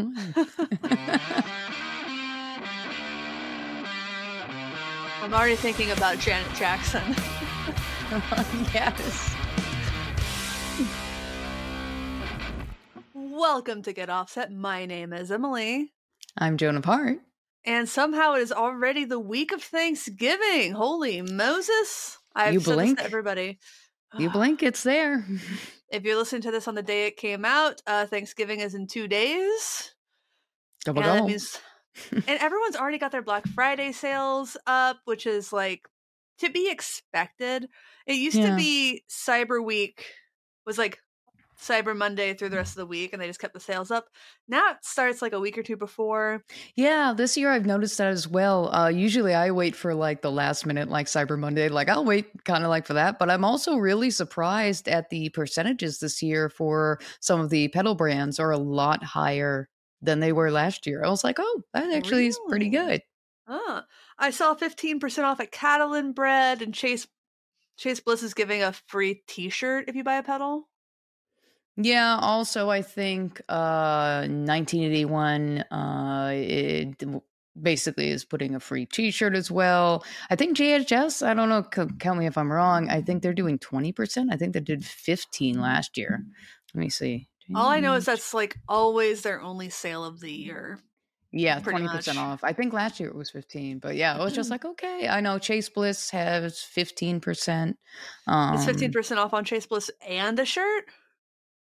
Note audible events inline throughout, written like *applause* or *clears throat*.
*laughs* I'm already thinking about Janet Jackson. *laughs* yes. Welcome to Get Offset. My name is Emily. I'm Joan of Heart. And somehow it is already the week of Thanksgiving. Holy Moses. I've You blink. to everybody. You *sighs* blink, it's there. *laughs* If you're listening to this on the day it came out, uh, Thanksgiving is in two days. Double means *laughs* and everyone's already got their Black Friday sales up, which is like to be expected. It used Yeah. to be Cyber Week was like Cyber Monday through the rest of the week, and they just kept the sales up. Now it starts like a week or two before. Yeah, this year I've noticed that as well. Uh, usually I wait for like the last minute, like Cyber Monday. Like I'll wait kind of like for that. But I'm also really surprised at the percentages this year for some of the pedal brands are a lot higher than they were last year. I was like, oh, that actually is pretty good. Ah, I saw fifteen percent off at Catalinbread, and Chase Chase Bliss is giving a free T-shirt if you buy a pedal. Yeah. Also, I think uh, 1981 uh, it basically is putting a free T-shirt as well. I think JHS. I don't know. c- Count me if I'm wrong. I think they're doing 20 percent. I think they did 15 last year. Let me see. All I know is that's like always their only sale of the year. yeah, 20 percent off. I think last year it was 15, but yeah, it was just *laughs* like okay. I know Chase Bliss has 15 percent. Um, It's fifteen percent off on Chase Bliss and a shirt.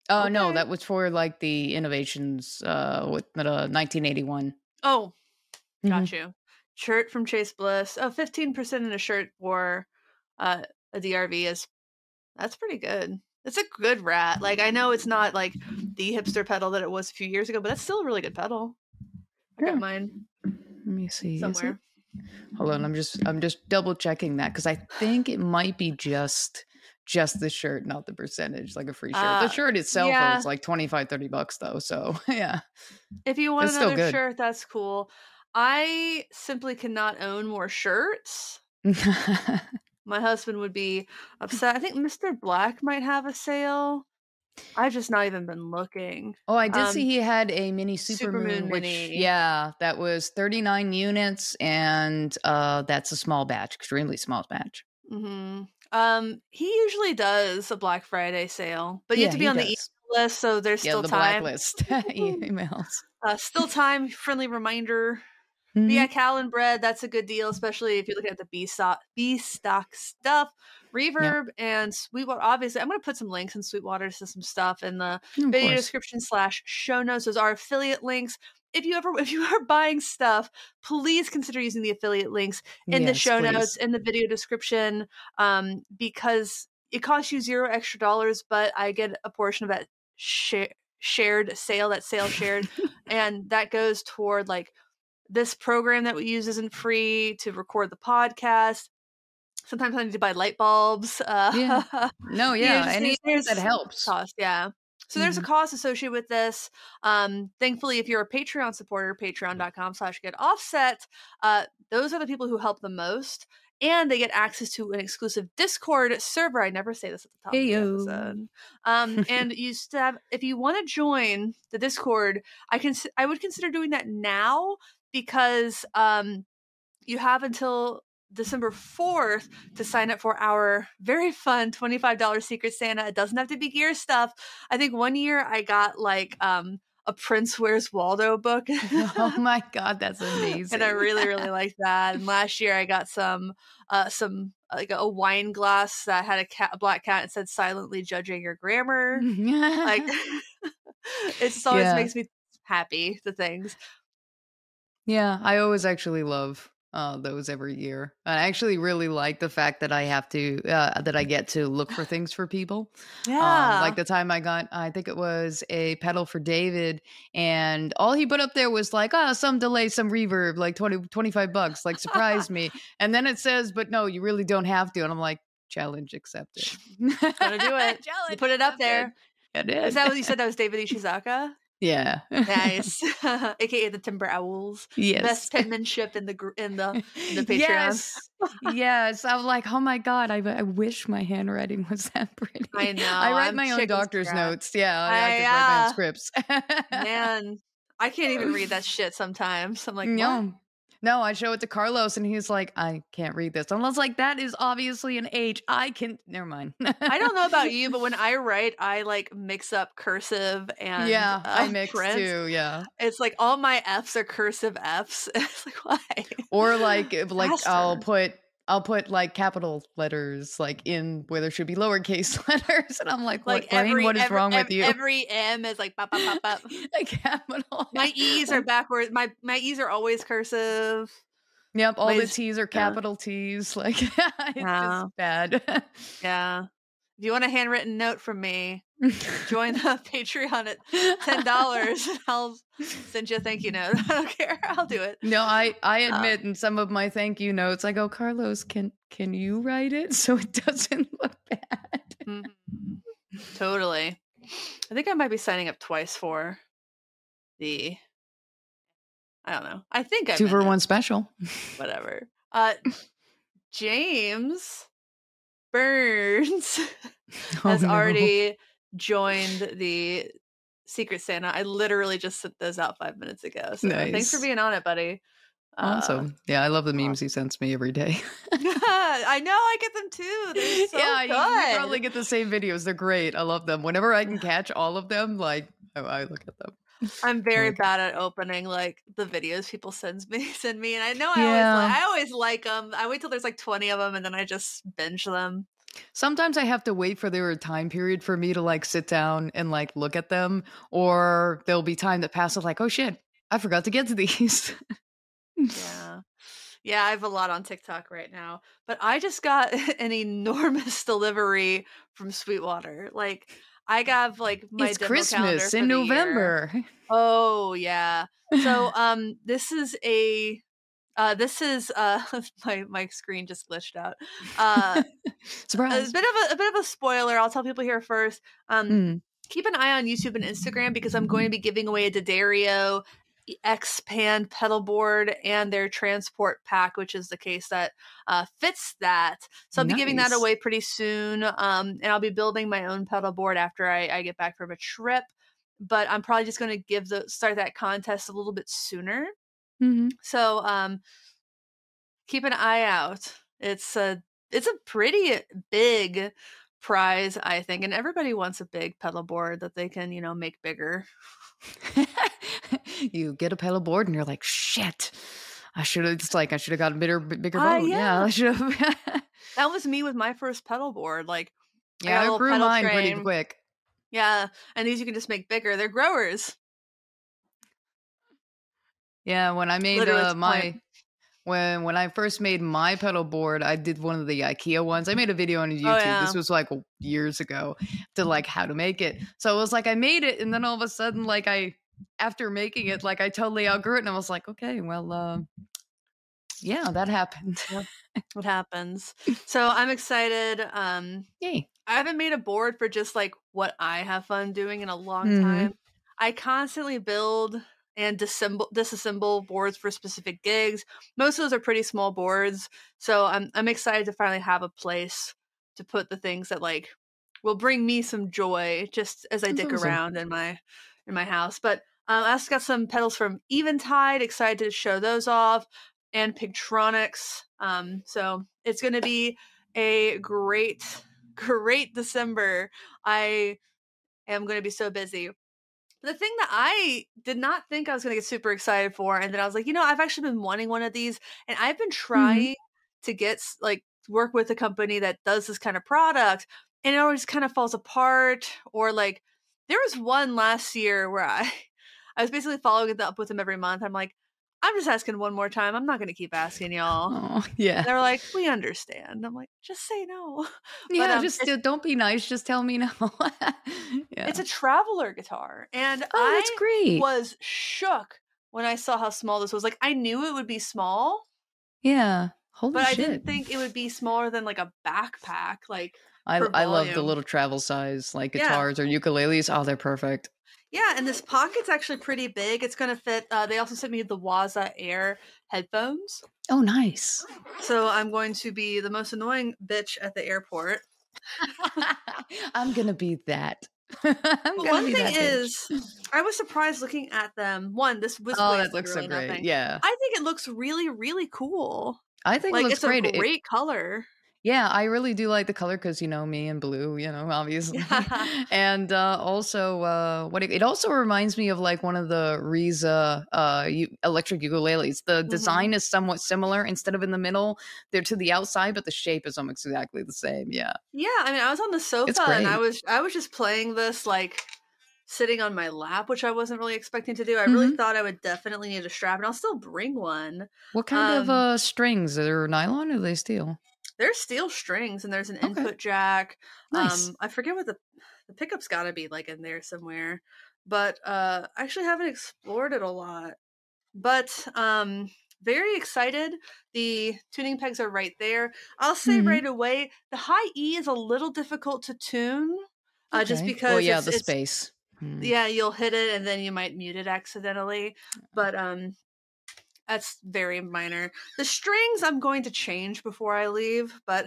Oh no, that was for like the innovations uh with uh, 1981. Oh, Mhm. got you. Shirt from Chase Bliss. Oh, 15% in a shirt for uh, a DRV is that's pretty good. It's a good rat. Like I know it's not like the hipster pedal that it was a few years ago, but that's still a really good pedal. I Yeah. got mine Let me see. somewhere. Hold on, I'm just I'm just double checking that because I think it might be just just the shirt, not the percentage, like a free shirt. Uh, the shirt itself yeah. was like 25, 30 bucks though. So *laughs* yeah. If you want another shirt, that's cool. I simply cannot own more shirts. *laughs* My husband would be upset. I think Mr. Black might have a sale. I've just not even been looking. oh, I did Um, see he had a mini Supermoon supermoon, which Mini. yeah, that was 39 units, and uh that's a small batch, extremely small batch. hmm Um, he usually does a Black Friday sale, but you have to be on the email list, so there's Yeah, still the time. blacklist *laughs* emails. Uh, still time. Friendly reminder. Mhm. yeah, Callan bread. That's a good deal, especially if you're looking at the B stock, B stock stuff. Reverb and Sweetwater. Obviously, I'm going to put some links in Sweetwater to some stuff in the Of video course. description slash show notes. Those are affiliate links. If you ever *laughs* if you are buying stuff, please consider using the affiliate links in the show please. notes in the video description um, because it costs you zero extra dollars, but I get a portion of that share, shared sale, that sale shared, *laughs* and that goes toward like this program that we use isn't free to record the podcast. Sometimes I need to buy light bulbs. Uh, Yeah. *laughs* No, yeah, there's- that helps. cost yeah so there's a cost associated with this um thankfully if you're a patreon supporter patreon.com slash get offset uh those are the people who help the most and they get access to an exclusive discord server. I never say this at the top of the episode. Um *laughs* and you still have if you want to join the discord i can i would consider doing that now because um you have until December 4th to sign up for our very fun $25 Secret Santa. It doesn't have to be gear stuff. I think one year I got like um a Prince Wears Waldo book. *laughs* oh my god, that's amazing. and I really, really *laughs* like that. And last year I got some uh some like a wine glass that had a cat a black cat and said silently judging your grammar. like *laughs* it just always Yeah. makes me happy the things. yeah, I always actually love uh, those every year. I actually really like the fact that I have to uh, that I get to look for things for people. Yeah. Um, like the time I got, I think it was a pedal for David, and all he put up there was like, oh, some delay, some reverb, like 20, 25 bucks, like surprised *laughs* me. And then it says, but no, you really don't have to. And I'm like, challenge accepted. Gonna do it. You Challenge *laughs* put it up accepted. there. I did. Is that what you said? That was David Ishizaka? Yeah. *laughs* Nice. *laughs* AKA the Timber Owls. yes. Best *laughs* penmanship in the in the in the Patreon. Yes. yes. I'm like, oh my God, I, I wish my handwriting was that pretty. I know, I write I'm my own doctor's scrap. notes. Yeah. I, I, I- could write my own uh, scripts. Man, I can't even read that shit sometimes. I'm like, no. what? No, I show it to Carlos and he's like, I can't read this. And I was like, that is obviously an H. I can never mind. I don't know about you, but when *laughs* I write, I like mix up cursive and yeah, uh, I mix print. too. Yeah. It's like all my F's are cursive F's. *laughs* It's like why? Or like like I'll put I'll put like capital letters like in where there should be lowercase *laughs* letters. And I'm like, Like brain, every what is every, wrong ev- with you? Every M is like pop pop pop pop. a *laughs* capital. My E's are backwards. My my E's are always cursive. Yep, all the T's are capital T's. Like *laughs* it's Yeah. just bad. Yeah. If you want a handwritten note from me, join *laughs* the *laughs* Patreon at ten dollars. I'll send you a thank you note. *laughs* I don't care. I'll do it. No, I I Uh, admit in some of my thank you notes, I go, Carlos, can can you write it so it doesn't look bad? Mhm. Totally. I think I might be signing up twice for the. I don't know. I think I Two for one special. Whatever. Uh, James Burns *laughs* Oh, has no. already joined the Secret Santa. I literally just sent those out five minutes ago. So thanks for being on it, buddy. Uh, Awesome. Yeah, I love the memes he sends me every day. *laughs* I know I get them too. They're *laughs* so yeah, you- good. you probably get the same videos. They're great. I love them. Whenever I can catch all of them, like I, I look at them. I'm *laughs* very Like- bad at opening like the videos people sends me *laughs* send me, and I know I Yeah. always like, I always like them. I wait till there's like 20 of them, and then I just binge them. Sometimes I have to wait for their time period for me to like sit down and like look at them, or there'll be time that passes like, oh shit, I forgot to get to these. Yeah. Yeah, I have a lot on TikTok right now, but I just got *laughs* an enormous delivery from Sweetwater. Like, I got like my it's Christmas in the year. November. *laughs* Oh yeah. So *laughs* um, this is a. Uh, this is uh *laughs* my my screen just glitched out. Uh, Surprise. a bit of a, a bit of a spoiler. I'll tell people here first. Um, Mm. keep an eye on YouTube and Instagram because I'm going to be giving away a D'Addario XPND pedal board and their transport pack, which is the case that uh, fits that. So I'll be giving that away pretty soon. Um, and I'll be building my own pedal board after I, I get back from a trip. But I'm probably just going to give the start that contest a little bit sooner. Mhm. So um, keep an eye out. It's a it's a pretty big prize, I think, and everybody wants a big pedal board that they can, you know, make bigger. *laughs* you get a pedal board and you're like, shit. I should have just like I should have got a bigger bigger Ah, boat. yeah. yeah. I should have. *laughs* That was me with my first pedal board. Like, yeah, I, I grew mine pretty quick. yeah, and these you can just make bigger. They're growers. Yeah, when I made uh, my plant. When when I first made my pedal board, I did one of the IKEA ones. I made a video on YouTube. Oh, yeah. This was like years ago to like how to make it. So it was like I made it, and then all of a sudden, like I after making it, like I totally outgrew it, and I was like, okay, well, uh, yeah, that happened. What *laughs* happens? so I'm excited. Um, Yay! I haven't made a board for just like what I have fun doing in a long Mhm. time. I constantly build and disassemble disassemble boards for specific gigs. Most of those are pretty small boards, so I'm I'm excited to finally have a place to put the things that like will bring me some joy just as I That's dick awesome. around in my in my house. But um, I also got some pedals from Eventide. Excited to show those off and Pigtronix. Um, so it's going to be a great, *laughs* great December. I am going to be so busy. The thing that I did not think I was going to get super excited for, and then I was like, you know, I've actually been wanting one of these, and I've been mm-hmm. trying to get like work with a company that does this kind of product, and it always kind of falls apart. Or like, there was one last year where I, *laughs* I was basically following it up with them every month. I'm like, I'm just asking one more time. I'm not going to keep asking y'all. Oh, *laughs* yeah, They're like, we understand. I'm like, just say no. *laughs* yeah. um, just don't be nice. Just tell me no. *laughs* yeah. It's a traveler guitar, and oh, I great. was shook when I saw how small this was. Like, I knew it would be small, Yeah. Holy shit. but I didn't think it would be smaller than like a backpack. Like, I, I love the little travel size, like Yeah. guitars or ukuleles. Oh, they're perfect. Yeah, and this pocket's actually pretty big. It's gonna fit. Uh, they also sent me the Waza Air headphones, Oh, nice. so I'm going to be the most annoying bitch at the airport. *laughs* I'm gonna be that. *laughs* One be thing that is, I was surprised looking at them. One, this was oh, that looks so great. nothing. Yeah, I think it looks really, really cool. I think Like it looks it's great. a It- great color. Yeah, I really do like the color because you know me and blue, you know, *laughs* obviously. Yeah. *laughs* and uh, also, uh, what it, it also reminds me of like one of the Risa uh, electric ukuleles. The Mhm. design is somewhat similar. Instead of in the middle, they're to the outside, but the shape is almost exactly the same. Yeah. Yeah, I mean, I was on the sofa and I was I was just playing this like sitting on my lap, which I wasn't really expecting to do. I really Mhm. thought I would definitely need a strap, and I'll still bring one. What kind of Um, uh, strings? Are they nylon or are they steel? There's steel strings and there's an Okay. input jack. Nice. Um, I forget what the the pickup's got to be like in there somewhere, but uh, I actually haven't explored it a lot. But um, very excited. The tuning pegs are right there. I'll say Mhm. right away, the high E is a little difficult to tune, uh, just because Well, yeah, the space. Hmm. yeah, you'll hit it and then you might mute it accidentally. But um that's very minor. The strings I'm going to change before I leave, but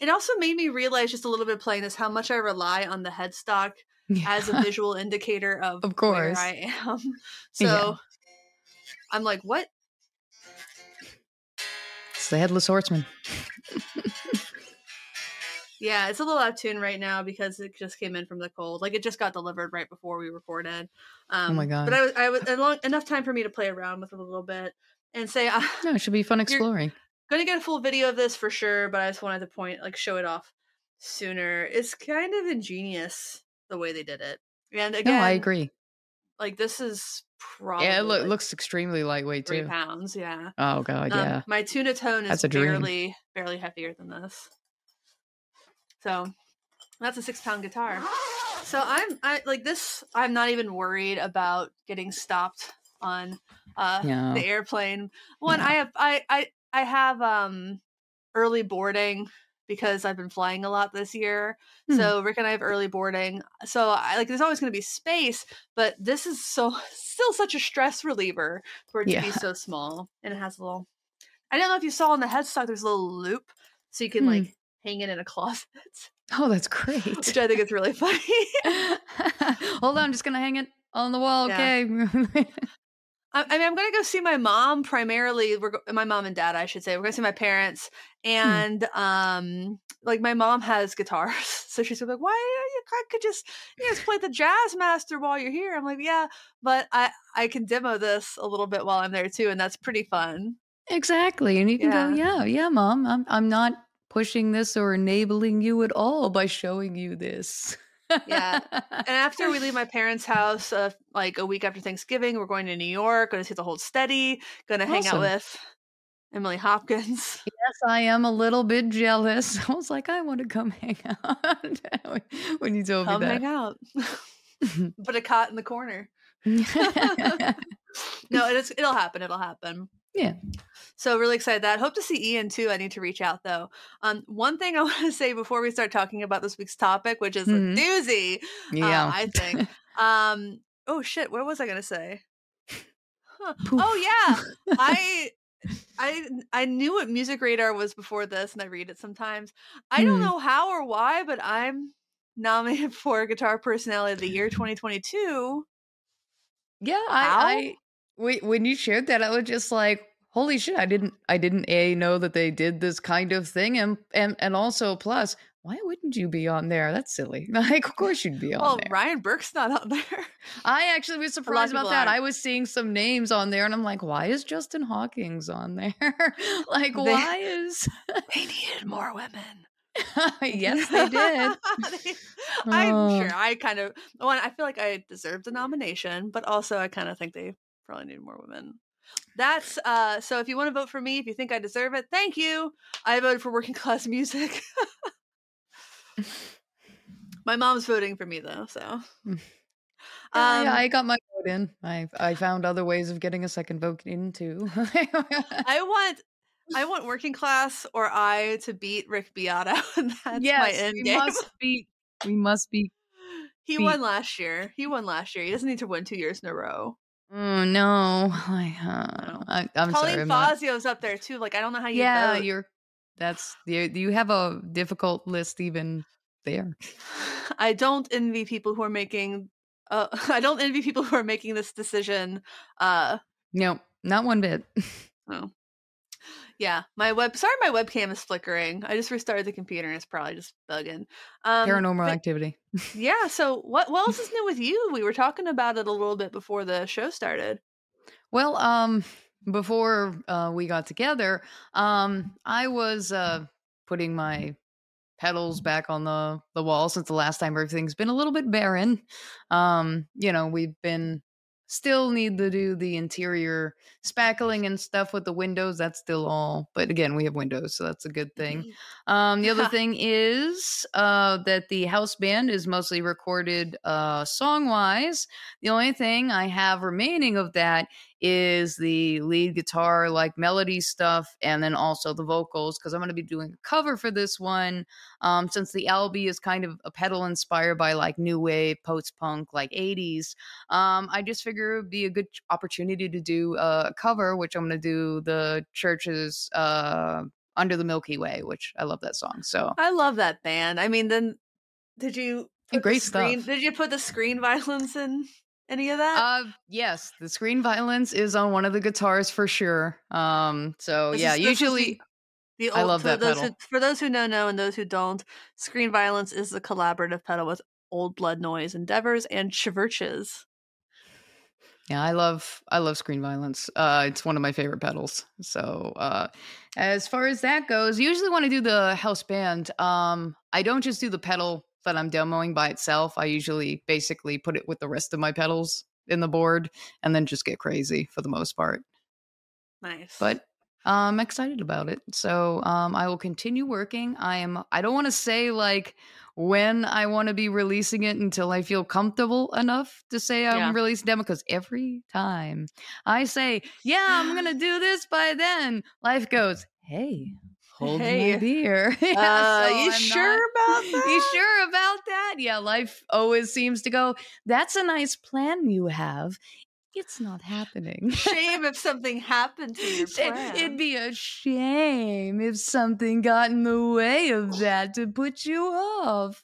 it also made me realize just a little bit playing this how much I rely on the headstock *laughs* as a visual indicator of, Of where course. I am. *laughs* So Yeah. I'm like, what? it's the headless horseman. *laughs* Yeah, it's a little out of tune right now because it just came in from the cold. Like it just got delivered right before we recorded. Um, Oh my God. But I was, I was long, enough time for me to play around with it a little bit and say I'm No, it should be fun *laughs* exploring. gonna get a full video of this for sure. But I just wanted to point, like, show it off sooner. It's kind of ingenious the way they did it. And again, no, I agree. Like this is probably Yeah, it like looks extremely lightweight three too. pounds. Yeah. Oh god, Um, yeah. my tuna tone is That's a dream. barely barely heavier than this. So that's a six pound guitar. So I'm I like this I'm not even worried about getting stopped on uh No. the airplane. One, No. I have I I I have um early boarding because I've been flying a lot this year. Hmm. So Rick and I have early boarding. So I like there's always going to be space, but this is so *laughs* still such a stress reliever for it to be so small and it has a little I don't know if you saw on the headstock there's a little loop so you can Hmm. like hang it in a closet, Oh, that's great. which I think is really funny. *laughs* Hold on, I'm just gonna hang it on the wall. Yeah. Okay. *laughs* I, I mean, I'm gonna go see my mom primarily. We're my mom and dad, I should say. We're gonna see my parents, and um, like my mom has guitars, *laughs* so she's like, "Why you? I could just you just play the Jazzmaster while you're here." I'm like, "Yeah, but I I can demo this a little bit while I'm there too, and that's pretty fun." exactly. And you can go, yeah, yeah, mom. I'm I'm not pushing this or enabling you at all by showing you this. Yeah. And after we leave my parents' house, uh, like a week after Thanksgiving, we're going to New York. Going to see the Hold Steady. Going to hang out with Emily Hopkins. *laughs* Yes, I am a little bit jealous. *laughs* I was like, I want to come hang out *laughs* when you told Come me hang out. Put a cot in the corner. no, it is, it'll happen. It'll happen. Yeah. So really excited that. Hope to see Ian too. I need to reach out though. Um, one thing I *laughs* want to say before we start talking about this week's topic, which is Mhm. a doozy, yeah. uh, I think. *laughs* um, oh shit, what was I gonna say? Huh. Oh yeah, *laughs* I. I I knew what MusicRadar was before this, and I read it sometimes. I don't Hmm. know how or why, but I'm nominated for Guitar Personality of the Year 2022. Yeah, I, when you shared that, I was just like, holy shit, I didn't I didn't A know that they did this kind of thing and and and also plus, why wouldn't you be on there? That's silly. *laughs* Like, of course you'd be on Well, there. Ryan Burke's not on there. *laughs* I actually was surprised about that. aren't. I was seeing some names on there and I'm like, why is Justin Hawkins on there? *laughs* like, They- why is they needed more women. Yes, they did. I'm Oh. sure. I kind of one. I feel like I deserved a nomination, but also I kind of think they probably need more women. That's uh. So if you want to vote for me, if you think I deserve it, thank you. I voted for working *laughs* class music. My mom's voting for me though, so. Yeah, Um, yeah, I got my vote in. I I found other ways of getting a second vote in too. *laughs* I want I want working class or I to beat Rick Beato. *laughs* and That's my yes, end we game. must be. We must be. he beat- won last year. He won last year. He doesn't need to win two years in a row. Oh no! I, uh. I, I'm Colleen sorry. I'm not- Fazio's up there too. Like I don't know how you yeah, vote. you're. That's you. You have a difficult list even there. *sighs* I don't envy people who are making. Uh, *laughs* I don't envy people who are making this decision. Uh, no, not one bit. oh, yeah. My web. Sorry, my webcam is flickering. I just restarted the computer and it's probably just bugging. Um, Paranormal but, activity. yeah. So what? What else is new with *laughs* you? We were talking about it a little bit before the show started. Well, um, before uh, we got together, um, I was uh, putting my pedals back on the the wall since the last time everything's been a little bit barren. Um, you know, we've been still need to do the interior spackling and stuff with the windows. That's still all, but again, we have windows, so that's a good thing. Mm-hmm. Um, the other *laughs* thing is uh, that the house band is mostly recorded uh, song wise. The only thing I have remaining of that is the lead guitar, like melody stuff, and then also the vocals, because I'm going to be doing a cover for this one. Um, since the LB is kind of a pedal inspired by like new wave, post punk, like 80s, um, I just figure it would be a good opportunity to do a cover, which I'm going to do the church's uh, Under the Milky Way, which I love that song. So I love that band. I mean, then did you. Great screen, stuff. Did you put the screen *laughs* violence in? Any of that? Uh, yes, the screen violence is on one of the guitars for sure. Um, so this yeah, is, usually the, the old, I love that pedal. Who, for those who know, know, and those who don't, screen violence is the collaborative pedal with Old Blood Noise Endeavors and Chvrches. Yeah, I love I love screen violence. Uh, it's one of my favorite pedals. So uh, as far as that goes, usually when I do the house band, um, I don't just do the pedal that I'm demoing by itself, I usually basically put it with the rest of my pedals in the board and then just get crazy for the most part. Nice. But I'm excited about it. So um, I will continue working. I am. I don't want to say like when I want to be releasing it until I feel comfortable enough to say I'm yeah. releasing demo. Because every time I say, "Yeah, I'm gonna *laughs* do this by then," life goes, "Hey, hold hey. my beer. *laughs* yeah, uh, so you I'm sure not, about *laughs* that? You sure about that? Yeah, life always seems to go, that's a nice plan you have. It's not happening. shame if *laughs* something happened to your plan. It'd be a shame if something got in the way of that to put you off.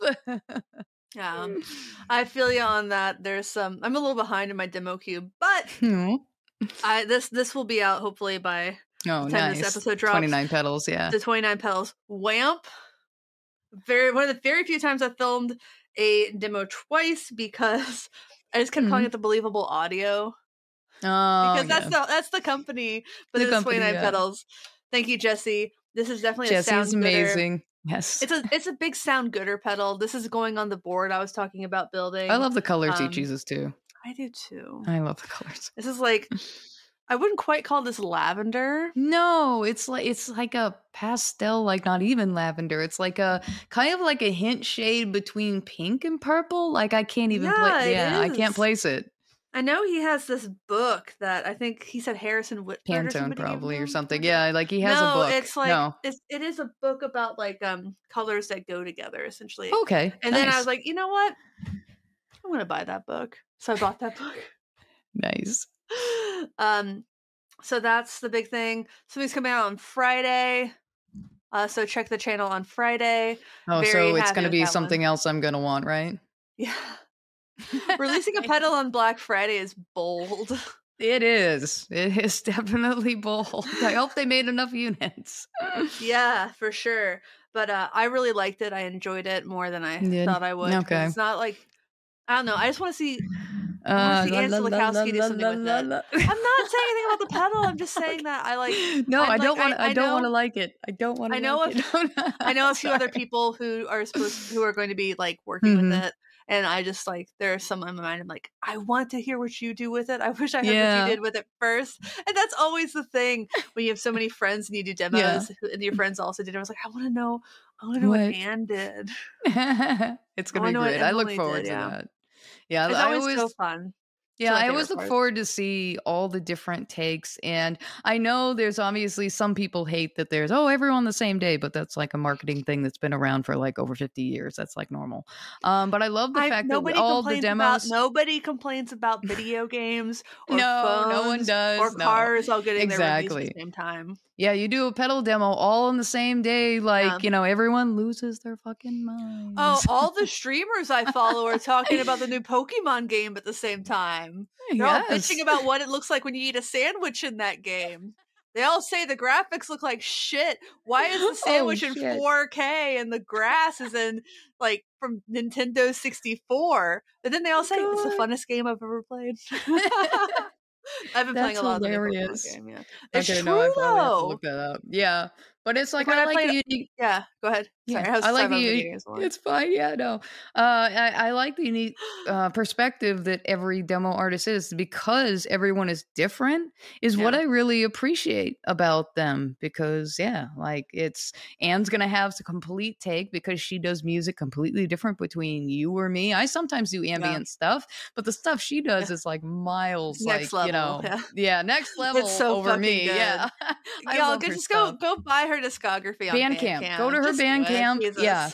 yeah, I feel you on that. There's some. I'm a little behind in my demo queue, but mm-hmm. I this this will be out hopefully by Oh, nice. This episode drops. 29 pedals, yeah. The 29 pedals. Wamp. Very one of the very few times I filmed a demo twice because *laughs* I just kept mm-hmm. calling it the believable audio. Oh, because that's yeah. the that's the company, but the it's 29 yeah. pedals. Thank you, Jesse. This is definitely Jesse's a sound amazing. Yes. It's a it's a big sound gooder pedal. This is going on the board I was talking about building. I love the colors um, he chooses too. I do too. I love the *laughs* colors. This is like *laughs* I wouldn't quite call this lavender. No, it's like it's like a pastel, like not even lavender. It's like a kind of like a hint shade between pink and purple. Like I can't even yeah, play. Yeah, I can't place it. I know he has this book that I think he said Harrison Whitford Pantone probably or something. Yeah, like he has no, a book. It's like no. it's it is a book about like um colors that go together essentially. Okay. And nice. then I was like, you know what? I'm gonna buy that book. So I bought that book. *laughs* nice. *laughs* um, so that's the big thing. Something's coming out on Friday. Uh, so check the channel on Friday. Oh, Very so it's going to be something one. else I'm going to want, right? Yeah. *laughs* Releasing a *laughs* pedal on Black Friday is bold. It is. It is definitely bold. I hope they made enough units. yeah, for sure. But uh, I really liked it. I enjoyed it more than I thought I would. Okay. It's not like I don't know. I just want to see uh, see Ansel Lakowski do something with it. I'm not *laughs* saying anything about the pedal. I'm just saying that I like. No, I don't want. I, I, don't want to like it. I don't want. To. I know. Like a, *laughs* I know a few other *laughs* people who are supposed who are going to be like working mm-hmm. with it, and I just like there are some in my mind. I'm like, I want to hear what you do with it. I wish I heard yeah. what you did with it first. And that's always the thing when you have so many friends and you do demos, yeah. and your friends also did. I was like, I want to know. I want to know what, what Anne did. it's gonna be great. I look forward did, to yeah. that. Yeah, it's I always, always so fun. Yeah, I always look part. forward to see all the different takes. And I know there's obviously some people hate that there's, oh, everyone the same day, but that's like a marketing thing that's been around for like over 50 years. That's like normal. Um, but I love the I- fact that all the demos. about nobody complains about *laughs* video games or No, no one does, or no. cars all getting their reviews Exactly. at the same time. Yeah, you do a pedal demo all on the same day. Like, Yeah. you know, everyone loses their fucking minds. Oh, all the *laughs* streamers I follow are talking about the new Pokemon game at the same time. *laughs* They're all bitching about *laughs* what it looks like when you eat a sandwich in that game. They all say the graphics look like shit. Why is the oh, sandwich in Oh, shit. 4K and the grass is in like from Nintendo 64? But then they all oh, say it's the God. funnest game I've ever played. I've been playing That's a lot of the hilarious. game. Yeah, it's okay, true no, I probably have to though. look that up. Yeah, but it's like, when I I like the unique. Yeah, go ahead. Sorry, Yeah, I, I like the- video games a lot. It's fine. Yeah, no. Uh, I, I like the unique uh, perspective that every demo artist is because everyone is different. Is what I really appreciate about them. Because yeah, like it's Anne's gonna have a complete take because she does music completely different between you or me. I sometimes do ambient stuff, but the stuff she does is like miles, Next like you know, yeah. *laughs* next level it's so over me. good. Yeah, *laughs* I go, just go go buy her discography on Bandcamp. Bandcamp. Go to her Bandcamp. Yeah.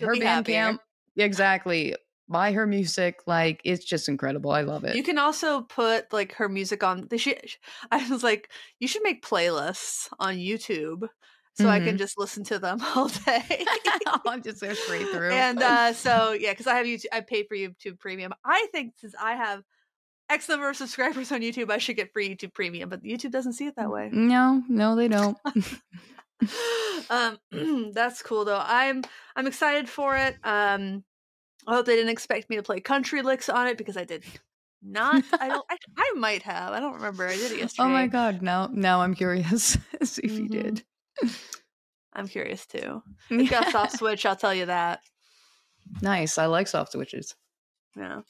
Her. Bandcamp. Exactly. Buy her music. Like it's just incredible. I love it. You can also put like her music on. They should. *laughs* I was like, you should make playlists on YouTube so I can Mhm. just listen to them *laughs* all *laughs* day. I'm just go straight through. and uh, so yeah, because I have YouTube, I pay for YouTube Premium. I think since I have X number of subscribers on YouTube, I should get free YouTube Premium, but YouTube doesn't see it that way. no, no, they don't. *laughs* um, *clears throat* that's cool though. I'm I'm excited for it. Um, I hope they didn't expect me to play country licks on it because I did not. I don't. I, *laughs* I might have. I don't remember. I did it yesterday. oh my god. Now, now I'm curious. *laughs* See if you Mhm. did. I'm curious too. It's got soft switch. I'll tell you that. nice. I like soft switches. Yeah.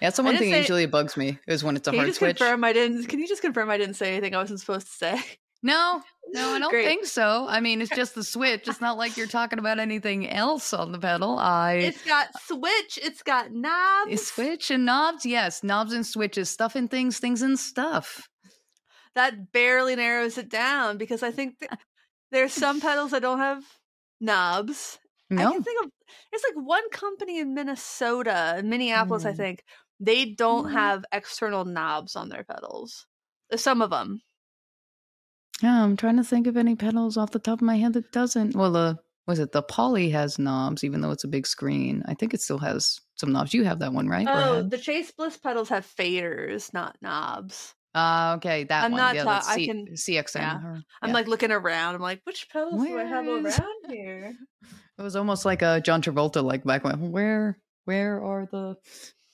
Yeah, That's the one thing usually bugs me is when it's a you hard switch. confirm I didn't? Can you just confirm I didn't say anything I wasn't supposed to say? No, no, I don't Great. think so. I mean, it's just the switch. It's not like you're talking about anything else on the pedal. I It's got switch. It's got knobs. Switch and knobs, yes, knobs and switches, stuff and things, things and stuff. that barely narrows it down because I think th- there's some pedals that don't have knobs. No. I can think of there's like one company in Minnesota, in Minneapolis, I Hmm. think. They don't Mm. have external knobs on their pedals. Some of them. Yeah, I'm trying to think of any pedals off the top of my head that doesn't. Well, the was it the Poly has knobs, even though it's a big screen. I think it still has some knobs. You have that one, right? Oh, the Chase Bliss pedals have faders, not knobs. Ah, okay, that I'm one. not yeah, ta- that's I C- can- CXM. yeah. or- I'm like looking around. I'm like, which pedals do I have Where is- around *laughs* here? it was almost like a John Travolta, like back when. Where, where are the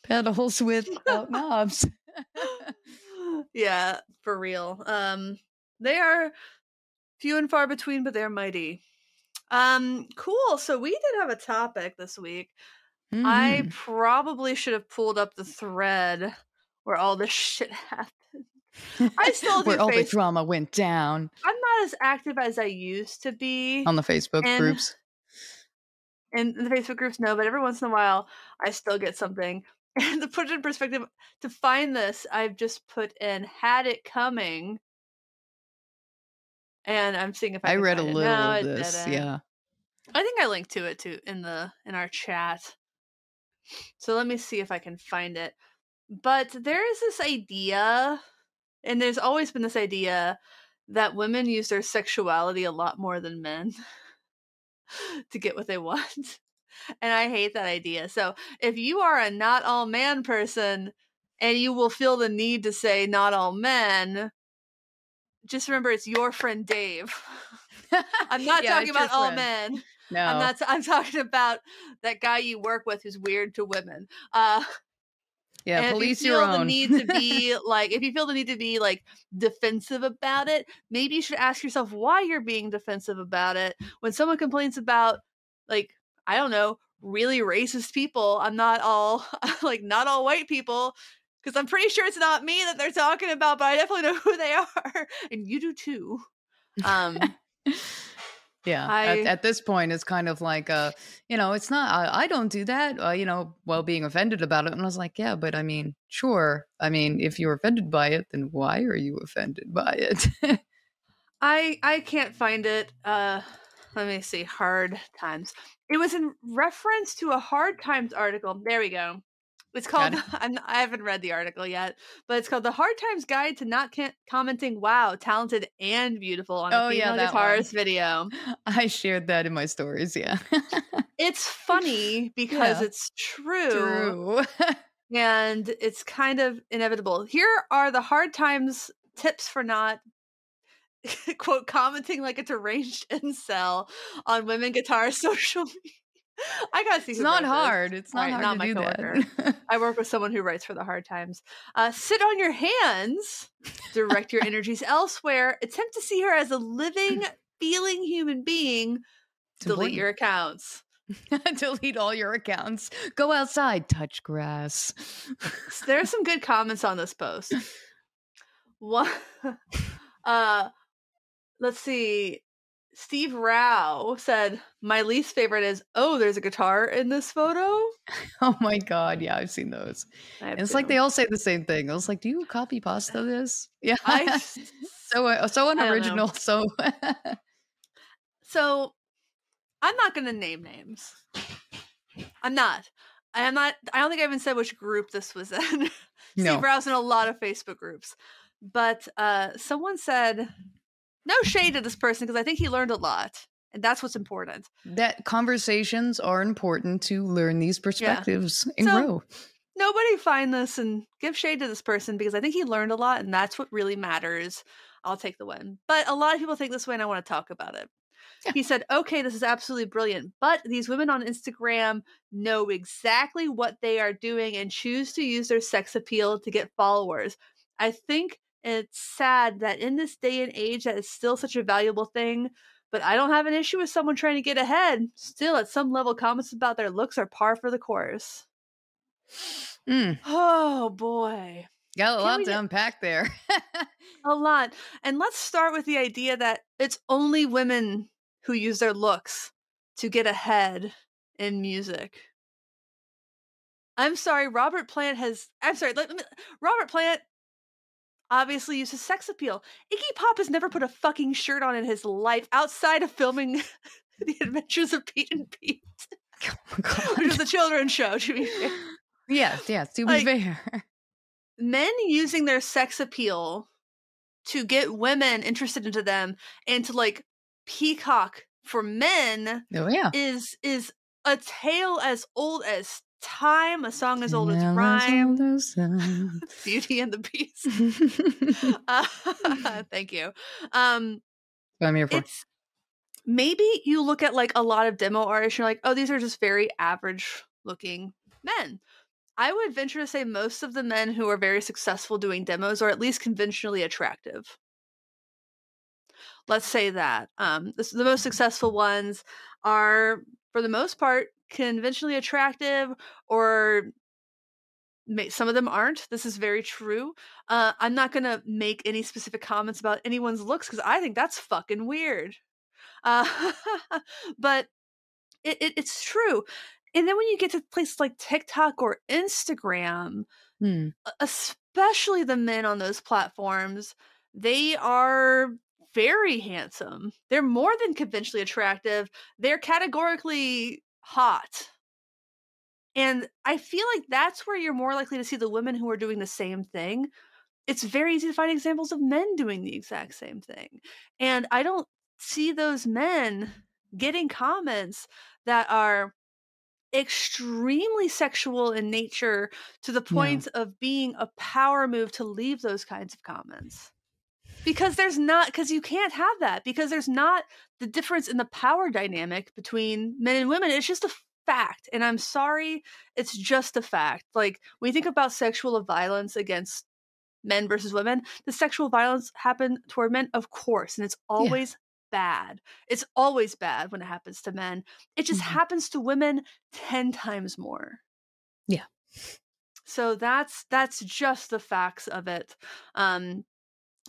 pedals *laughs* without knobs? *laughs* yeah, for real. Um, they are few and far between, but they're mighty. Um, cool. So we did have a topic this week. I Mhm. probably should have pulled up the thread where all this *laughs* shit happened. I still *laughs* do where all the drama went down I'm not as active as I used to be on the Facebook And- groups. And the Facebook groups. No, but every once in a while, I still get something. *laughs* And to put it in perspective, to find this, I've just put in "had it coming," and I'm seeing if I, I read a little No, of this. Yeah. I think I linked to it too in the in our chat. So let me see if I can find it. But there is this idea, and there's always been this idea that women use their sexuality a lot more than men *laughs* to get what they want. *laughs* And I hate that idea. So if you are a not all man person and you will feel the need to say not all men, just remember it's your friend Dave. *laughs* I'm *laughs* not Yeah, talking about all men. No. I'm not. I'm talking about that guy you work with who's weird to women. Uh, yeah, and police if you feel your the own. need to be *laughs* like, if you feel the need to be like defensive about it, maybe you should ask yourself why you're being defensive about it. When someone complains about, like, I don't know, really racist people, I'm not all like not all white people. Because I'm pretty sure it's not me that they're talking about, but I definitely know *laughs* who they are, and you do too. Um, *laughs* Yeah. I- at, at this point, it's kind of like, uh, you know, it's not, I, I don't do that, uh, you know, while being offended about it. And I was like, yeah, but I mean, sure. I mean, if you're offended by it, then why are you offended by it? *laughs* I I can't find it. Uh let me see. Hard times. It was in reference to a hard times article. There we go. It's called. *laughs* I'm, I haven't read the article yet, but it's called "The Hard Times Guide to Not Can- Commenting." Wow, talented and beautiful on a Oh, yeah, female one. guitarist video. *laughs* I shared that in my stories. Yeah. It's funny *laughs* because Yeah. it's true, True. and it's kind of inevitable. Here are the hard times tips for not quote commenting like a deranged incel on women guitar social media. I gotta see. it's not this. hard. It's not Alright, hard not to my do coworker. that. *laughs* I work with someone who writes for the hard times. Uh, sit on your hands. Direct your energies elsewhere. Attempt to see her as a living, feeling human being. Delete your accounts. *laughs* Delete all your accounts. Go outside, touch grass. There are some good comments on this post. *laughs* One, uh, let's see. Steve Rao said, "My least favorite is oh, there's a guitar in this photo." *laughs* oh my god, yeah, I've seen those. I have And it's like they all say the same thing. I was like, "Do you copy pasta *sighs* this?" *laughs* Yeah, I *laughs* so uh, so unoriginal. So So I'm not going to name names. I'm not. I am not. I don't think I even said which group this was in. no, Steve Rouse in a lot of Facebook groups, but uh, someone said no shade to this person because I think he learned a lot, and that's what's important. that conversations are important to learn these perspectives and So- grow. Nobody find this and give shade to this person because I think he learned a lot, and that's what really matters. I'll take the win. But a lot of people think this way, and I want to talk about it. Yeah. He said, okay, this is absolutely brilliant, but these women on Instagram know exactly what they are doing and choose to use their sex appeal to get followers. I think it's sad that in this day and age that is still such a valuable thing, but I don't have an issue with someone trying to get ahead. Still, at some level, comments about their looks are par for the course. Mm, Oh boy. got a lot to ju- unpack there. A *laughs* lot. And let's start with the idea that it's only women who use their looks to get ahead in music. I'm sorry, Robert Plant has. I'm sorry, let, let me, Robert Plant obviously uses sex appeal. Iggy Pop has never put a fucking shirt on in his life outside of filming *laughs* The Adventures of Pete and Pete, *laughs* Oh which is a children's show, to be fair. yes, yes. To be Like- fair, *laughs* men using their sex appeal to get women interested into them and to like peacock for men oh yeah. is is a tale as old as time, a song as old as rhyme. *laughs* Beauty and the Beast. Uh, *laughs* *laughs* thank you. Um, what I'm here for. maybe you look at like a lot of demo artists, and you're like, oh, these are just very average looking men. I would venture to say most of the men who are very successful doing demos are at least conventionally attractive. Let's say that. Um, this, the most successful ones are, for the most part, conventionally attractive, or may, some of them aren't. This is very true. Uh, I'm not going to make any specific comments about anyone's looks because I think that's fucking weird. Uh, *laughs* but it, it, it's true. And then when you get to places like TikTok or Instagram, Hmm. especially the men on those platforms, they are very handsome. They're more than conventionally attractive. They're categorically hot. And I feel like that's where you're more likely to see the women who are doing the same thing. It's very easy to find examples of men doing the exact same thing. And I don't see those men getting comments that are extremely sexual in nature to the point of being a power move to leave those kinds of comments. Because there's not, because you can't have that, because there's not the difference in the power dynamic between men and women. It's just a fact. And I'm sorry, it's just a fact. Like, we think about sexual violence against men versus women, the sexual violence happen toward men, of course, and it's always bad. It's always bad when it happens to men. It just Mhm. happens to women 10 times more. Yeah. So that's that's just the facts of it. Um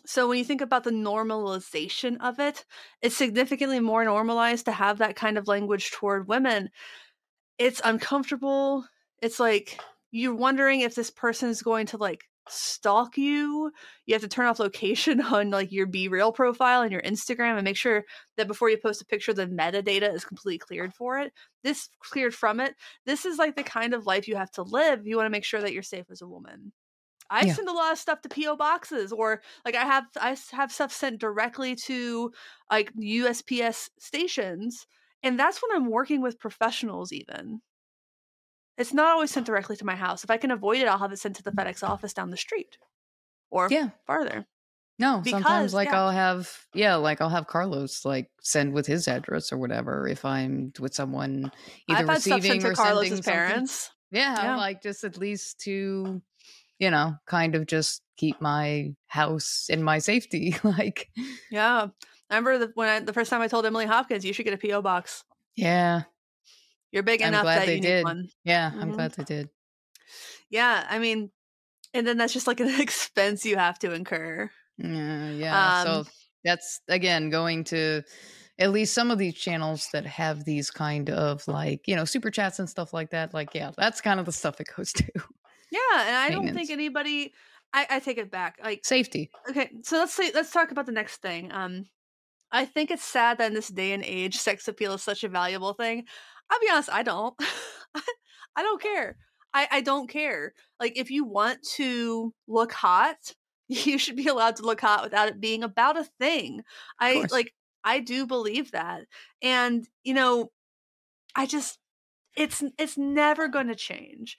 So when you think about the normalization of it, it's significantly more normalized to have that kind of language toward women. It's uncomfortable. It's like you're wondering if this person is going to like stalk you. You have to turn off location *laughs* on like your BeReal profile and your Instagram and make sure that before you post a picture the metadata is completely cleared for it. This cleared from it. This is like the kind of life you have to live. You want to make sure that you're safe as a woman. I Yeah. send a lot of stuff to PO boxes, or like I have I have stuff sent directly to like USPS stations, and that's when I'm working with professionals. Even it's not always sent *sighs* directly to my house. If I can avoid it, I'll have it sent to the mm. FedEx office down the street or Yeah. farther. No, Because, sometimes like yeah. I'll have yeah, like I'll have Carlos like send with his address or whatever if I'm with someone either I've had stuff receiving sent to or sending Carlos's something. parents. Yeah, Yeah. like just at least to you know, kind of just keep my house in my safety. *laughs* like Yeah, I remember the, when I, the first time I told Emily Hopkins you should get a PO box. yeah, You're big I'm enough glad that they you did. need one. yeah, I'm Mhm. glad they did. Yeah, I mean, and then that's just like an *laughs* expense you have to incur. Yeah, yeah. Um, so that's again going to at least some of these channels that have these kind of like, you know, super chats and stuff like that. Like, yeah, that's kind of the stuff it goes *laughs* to. Yeah, and I don't think anybody. I, I take it back. Like, Safety. okay, so let's say let's talk about the next thing. Um, I think it's sad that in this day and age, sex appeal is such a valuable thing. I'll be honest, I don't. *laughs* I don't care. I I don't care. Like, if you want to look hot, *laughs* you should be allowed to look hot without it being about a thing. I like. I do believe that, and you know, I just it's it's never going to change.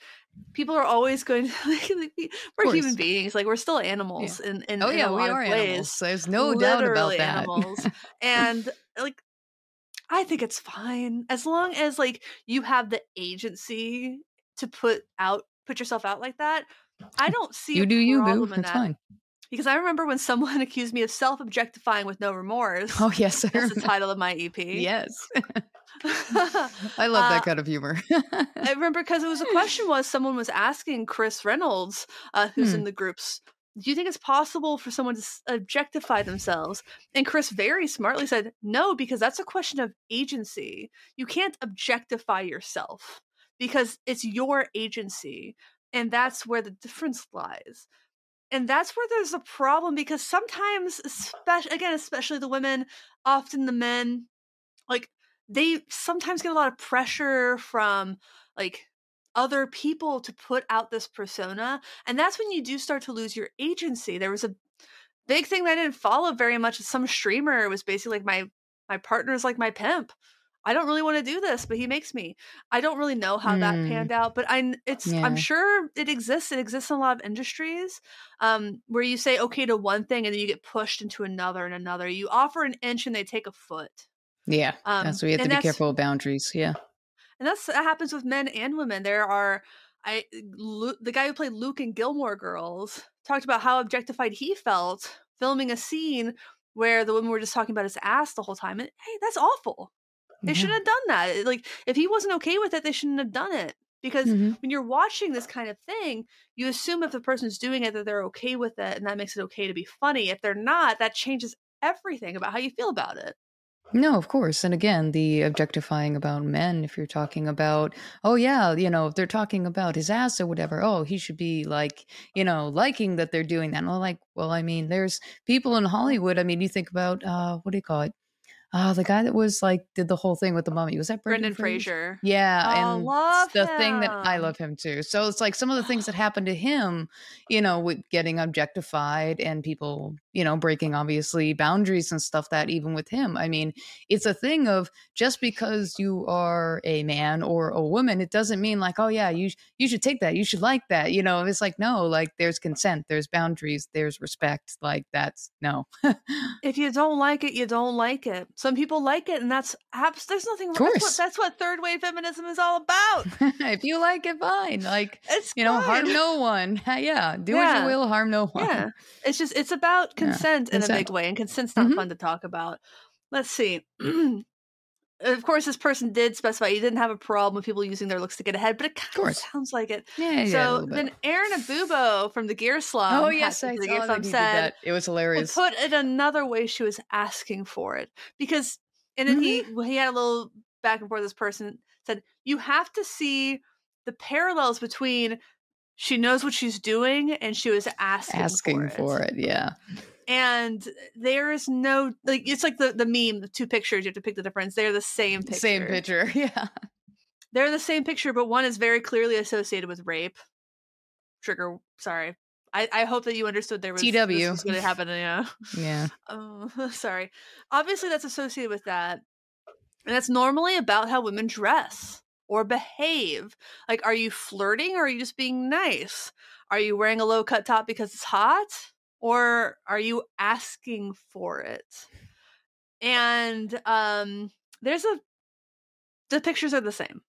People are always going to *laughs* like, like, we're human beings. Like we're still animals in in, Oh in yeah, we are of animals. ways. There's no doubt about that. animals. *laughs* and like I think it's fine as long as like you have the agency to put out put yourself out like that. I don't see you do you, boo. in that fine. because I remember when someone *laughs* accused me of self objectifying with no remorse. Oh yes, I That's the title of my EP. Yes. *laughs* I love Uh, that kind of humor. I *laughs* remember because it was a question was someone was asking Chris Reynolds, uh, who's Hmm. in the groups, do you think it's possible for someone to objectify themselves? And Chris very smartly said, no, because that's a question of agency. You can't objectify yourself because it's your agency. And that's where the difference lies. And that's where there's a problem because sometimes, especially again, especially the women, often the men, like they sometimes get a lot of pressure from like other people to put out this persona and that's when you do start to lose your agency. There was a big thing that i didn't follow very much some streamer was basically like my my partner's like my pimp. I don't really want to do this but he makes me. I don't really know how that Mm. panned out but I it's yeah. I'm sure it exists it exists in a lot of industries um where you say okay to one thing and then you get pushed into another and another. You offer an inch and they take a foot yeah, um, that's we have to be careful of boundaries. Yeah. and that's that happens with men and women. There are I Lu, the guy who played Luke in Gilmore Girls talked about how objectified he felt filming a scene where the women were just talking about his ass the whole time. And hey, that's awful. They Yeah. shouldn't have done that. Like if he wasn't okay with it, they shouldn't have done it. Because Mhm. when you're watching this kind of thing, you assume if the person's doing it that they're okay with it, and that makes it okay to be funny. If they're not, that changes everything about how you feel about it. No, of course. And again, the objectifying about men, if you're talking about, oh, yeah, you know, if they're talking about his ass or whatever, oh, he should be like, you know, liking that they're doing that. And I'm like, well, I mean, there's people in Hollywood. I mean, you think about, uh, what do you call it? Uh, the guy that was like, did the whole thing with the mummy. Was that Brendan Brendan, Fraser. Yeah, Oh, and love the thing that I love him too. So it's like some of the things that *gasps* happened to him, you know, with getting objectified and people, you know, breaking obviously boundaries and stuff that even with him. I mean, it's a thing of just because you are a man or a woman, it doesn't mean like, oh yeah, you you should take that, you should like that. You know, it's like no, like there's consent, there's boundaries, there's respect. Like that's no. If you don't like it, you don't like it. Some people like it, and that's abs- there's nothing. That's course. what, that's what third wave feminism is all about. *laughs* if you like it, fine. Like It's you know, harm no one. *laughs* yeah, do what Yeah. you will, harm no one. Yeah, it's just it's about Yeah, consent in a big way, and consent's not Mhm. fun to talk about. Let's see. *clears throat* of course, this person did specify he didn't have a problem with people using their looks to get ahead, but it kind of course. sounds like it. Yeah, yeah, so then Aaron Abubo from the Gear Slum. oh yes, I hashtag saw the that he said, that. It was hilarious. put it another way, she was asking for it because, and then he Mm-hmm. he had a little back and forth. This person said you have to see the parallels between she knows what she's doing and she was asking, Asking for it, yeah. And there is no like it's like the the meme the two pictures you have to pick the difference they're the same picture Same picture, *laughs* yeah. they're the same picture but one is very clearly associated with rape. Trigger sorry. I, I hope that you understood there was TW. this was going to happen yeah. *laughs* Yeah. *laughs* oh sorry. Obviously that's associated with that and that's normally about how women dress or behave. Like are you flirting or are you just being nice? Are you wearing a low cut top because it's hot or are you asking for it and um there's a the pictures are the same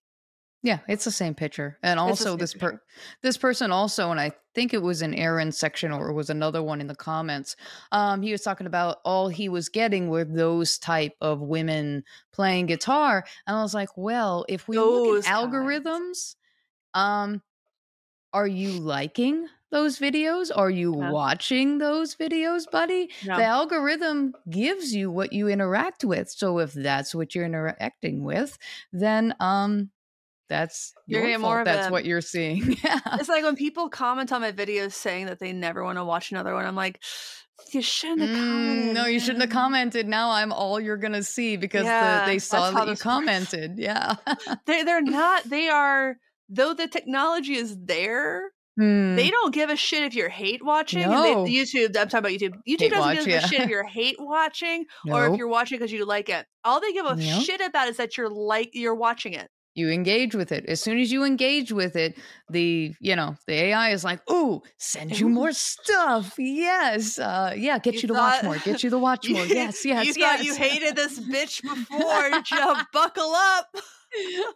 Yeah, it's the same picture. And also this per picture. this person also, and I think it was in Aaron's section or it was another one in the comments. Um, he was talking about all he was getting were those type of women playing guitar. And I was like, well, if we look Those at kinds. algorithms, um, are you liking those videos? Are you Yeah. watching those videos, buddy? Yeah. The algorithm gives you what you interact with. So if that's what you're interacting with, then um that's You're your fault. more That's what you're seeing. *laughs* Yeah. it's like when people comment on my videos saying that they never want to watch another one i'm like you shouldn't have Mm, commented no, you shouldn't have commented. Now I'm all you're gonna see because Yeah, the, they saw that you works. commented. Yeah. they, they're *laughs* not they are though the technology is there Hmm. they don't give a shit if you're hate watching No. they, youtube i'm talking about youtube youtube Hate doesn't watch, give yeah. a shit if *laughs* you're hate watching or if you're watching because you like it all they give a Nope. shit about is that you're like you're watching it you engage with it. As soon as you engage with it, the you know the AI is like, "Ooh, send you *laughs* more stuff." Yes, uh, yeah, get You you, to watch more. Get you to *laughs* watch more. Yes, yes, you yes. thought you hated this bitch before you buckle up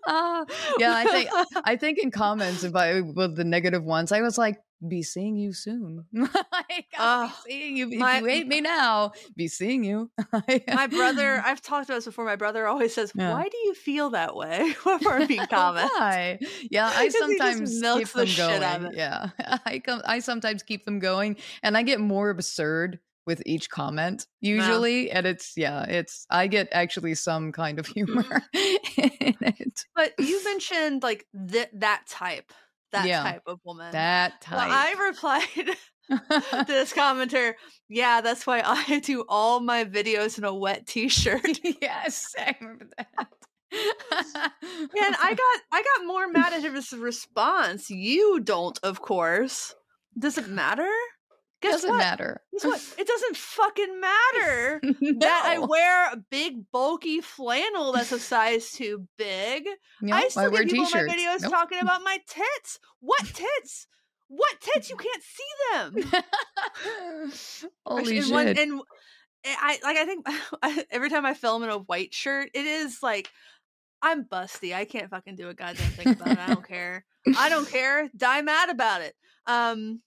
Ah, yeah, I think I think in comments if I with the negative ones, I was like, "Be seeing you soon." *laughs* like, I'll Ugh, be seeing you. my- if you hate me now, be seeing you. *laughs* my brother i've talked about this before my brother always says Yeah. why do you feel that way *laughs* whenever he comments Why? Yeah, I sometimes keep the them shit out of going. it. Yeah, I come. I sometimes keep them going, and I get more absurd with each comment usually, and it's yeah, it's I get actually some kind of *laughs* humor mm-hmm. in it. but you mentioned like th- that type that Yeah. type of woman That well, type. i replied *laughs* *laughs* to this commenter yeah that's why i do all my videos in a wet t-shirt yes, I remember that. and i got i got more mad at his response you don't of course does it matter guess doesn't what matter. Guess what? It doesn't fucking matter *laughs* that I wear a big bulky flannel that's a size too big. Nope, I still wear get people in my videos Nope. talking about my tits. What *laughs* tits? What tits? You can't see them. *laughs* Holy and shit! one- and I like. I think every time I film in a white shirt, it is like I'm busty. I can't fucking do a goddamn thing about it. I don't care. I don't care. Die mad about it. Um,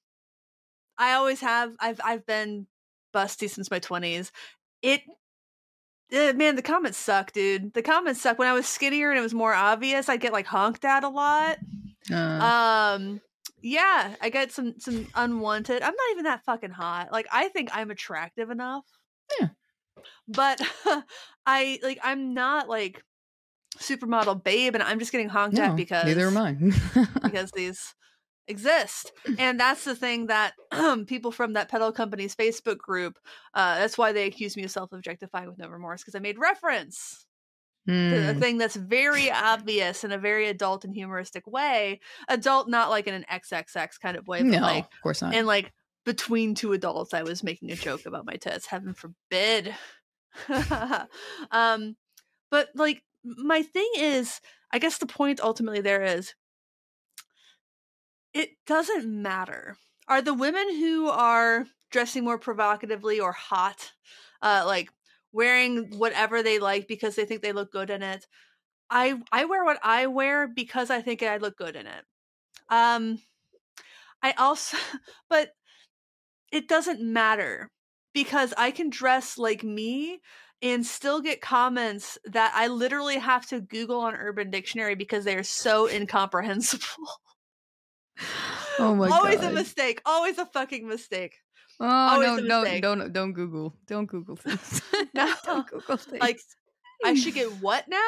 I always have. I've I've been busty since my twenties. It. eh, man, the comments suck, dude. The comments suck. When I was skinnier and it was more obvious, I'd get like honked at a lot. Uh, Um, yeah, I get some some unwanted. I'm not even that fucking hot. Like I think I'm attractive enough. Yeah. But *laughs* I like I'm not like supermodel babe, and I'm just getting honked no, at because neither am I. *laughs* because these exist *clears throat* and that's the thing that *clears throat* people from that pedal company's facebook group uh that's why they accuse me of self-objectifying with no remorse because i made reference to a Hmm. thing that's very obvious in a very adult and humoristic way adult not like in an xxx kind of way but No, like of course not. and like between two adults i was making a joke about my tits heaven forbid *laughs* um but like my thing is i guess the point ultimately there is it doesn't matter. Are the women who are dressing more provocatively or hot uh like wearing whatever they like because they think they look good in it? I i wear what i wear because i think i look good in it. Um i also *laughs* but it doesn't matter because I can dress like me and still get comments that I literally have to Google on Urban Dictionary because they are so incomprehensible. *laughs* Oh my god. always god. a mistake. Always a fucking mistake. Oh Always no, don't don't don't Google. Don't Google things. *laughs* No. *laughs* don't Google things. Like, I should *laughs* get what now?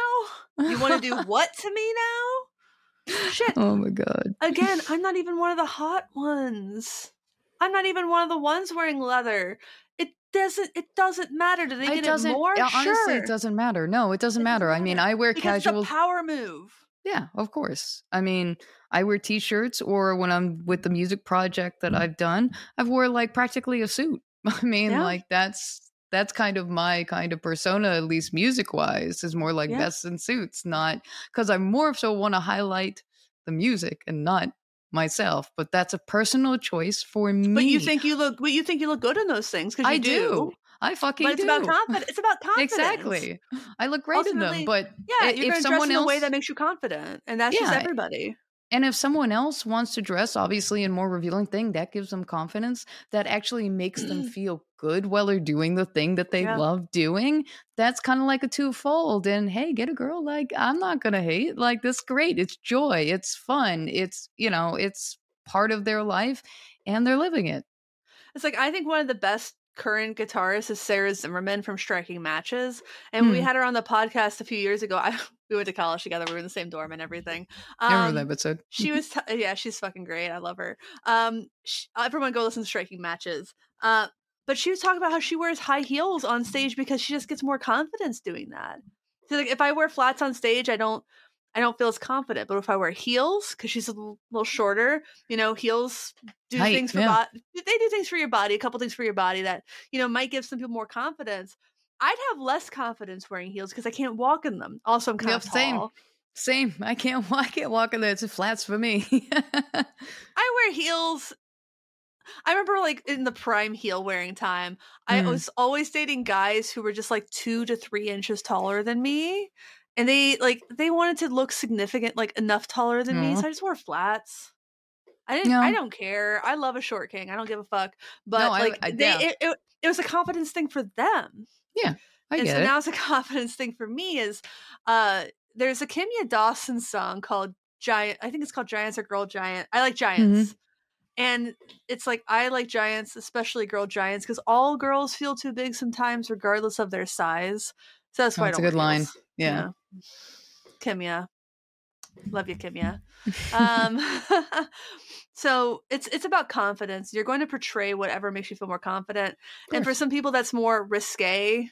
You want to do what to me now? Shit. Oh my god. Again, I'm not even one of the hot ones. I'm not even one of the ones wearing leather. It doesn't. It doesn't matter. Do they It get it more? honestly sure. it doesn't matter. No, it doesn't It doesn't matter. I mean. I wear because casual it's a power move. Yeah, of course. I mean, I wear t-shirts or when I'm with the music project that mm-hmm. I've done, I've wore like practically a suit. *laughs* I mean, Yeah. like that's that's kind of my kind of persona, at least music wise, is more like Yeah. vests and suits, not because I more so want to highlight the music and not myself. But that's a personal choice for me. But you think you look. But you think you look good in those things because I do. I fucking But it's do. about confidence. It's about *laughs* confidence. exactly. I look great in them, but Yeah, i- you're if going to dress someone in a way that makes you confident, and that's just everybody. And if someone else wants to dress, obviously, in more revealing thing, that gives them confidence. That actually makes them *clears throat* feel good while they're doing the thing that they Yeah. love doing. That's kind of like a twofold. And hey, get a girl. Like I'm not gonna hate. Like this, great. It's joy. It's fun. It's you know, it's part of their life, and they're living it. It's like I think one of the best current guitarist is Sarah Zimmerman from Striking Matches, and we Hmm. had her on the podcast a few years ago. I *laughs* we went to college together. We were in the same dorm and everything. I remember that Um, episode. she was t- yeah she's fucking great i love her um sh- everyone go listen to striking matches uh but she was talking about how she wears high heels on stage because she just gets more confidence doing that so like if i wear flats on stage i don't i don't feel as confident but if i wear heels because she's a little, little shorter you know heels do things for yeah. body they do things for your body a couple things for your body that you know might give some people more confidence i'd have less confidence wearing heels because i can't walk in them also i'm kind Yep, of same. tall Same. I can't. *laughs* I can't walk in there. It's flats for me. *laughs* I wear heels. I remember like in the prime heel wearing time, I Mhm. was always dating guys who were just like two to three inches taller than me. And they like they wanted to look significant, like enough taller than me. So I just wore flats. I didn't I don't care. I love a short king. I don't give a fuck. But No, I- like I- they yeah. it, it, it was a confidence thing for them Yeah, I and get so it. now it's a *laughs* confidence thing for me is uh there's a Kimya Dawson song called Giant I think it's called Giants or Girl Giant. I like giants. Mm-hmm. And it's like I like giants, especially girl giants, because all girls feel too big sometimes, regardless of their size. So that's Oh, why it's a good line. heels. Yeah. Kimya. Love you, Kimya. *laughs* Um *laughs* so it's it's about confidence. You're going to portray whatever makes you feel more confident. And for some people that's more risque,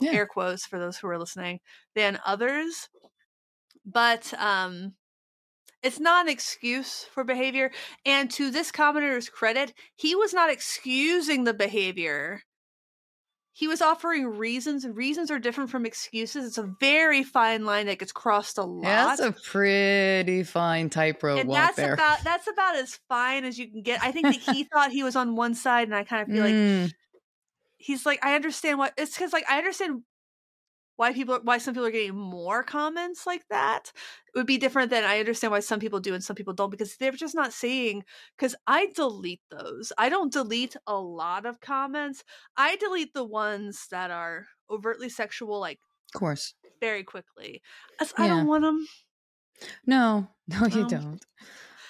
Yeah. air quotes for those who are listening, than others. But um it's not an excuse for behavior. And to this commenter's credit, he was not excusing the behavior. He was offering reasons, and reasons are different from excuses. It's a very fine line that gets crossed a lot. Yeah, that's a pretty fine tightrope walk that's there. about that's about as fine as you can get. I think that he *laughs* thought he was on one side, and I kind of feel like Mm, he's like, I understand what it's because like I understand why people why some people are getting more comments like that. It would be different than I understand why some people do and some people don't because they're just not seeing because I delete those. I don't delete a lot of comments. I delete the ones that are overtly sexual like of course. very quickly. I Yeah. don't want them. No, *laughs* no, you Um, don't.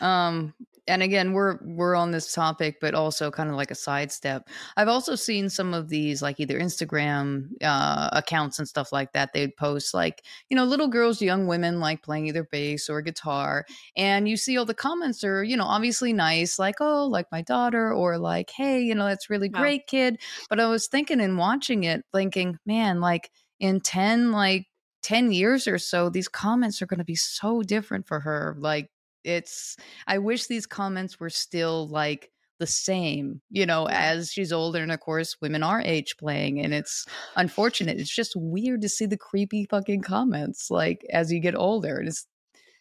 Um, and again, we're we're on this topic, but also kind of like a sidestep. I've also seen some of these, like either Instagram uh, accounts and stuff like that. They'd post like, you know, little girls, young women, like playing either bass or guitar, and you see all the comments are, you know, obviously nice, like, oh, like my daughter, or like, hey, you know, that's really Wow. great, kid. But I was thinking and watching it, thinking, man, like in ten, like 10 years or so these comments are going to be so different for her like it's i wish these comments were still like the same you know as she's older and of course women are age playing and it's unfortunate it's just weird to see the creepy fucking comments like as you get older And it's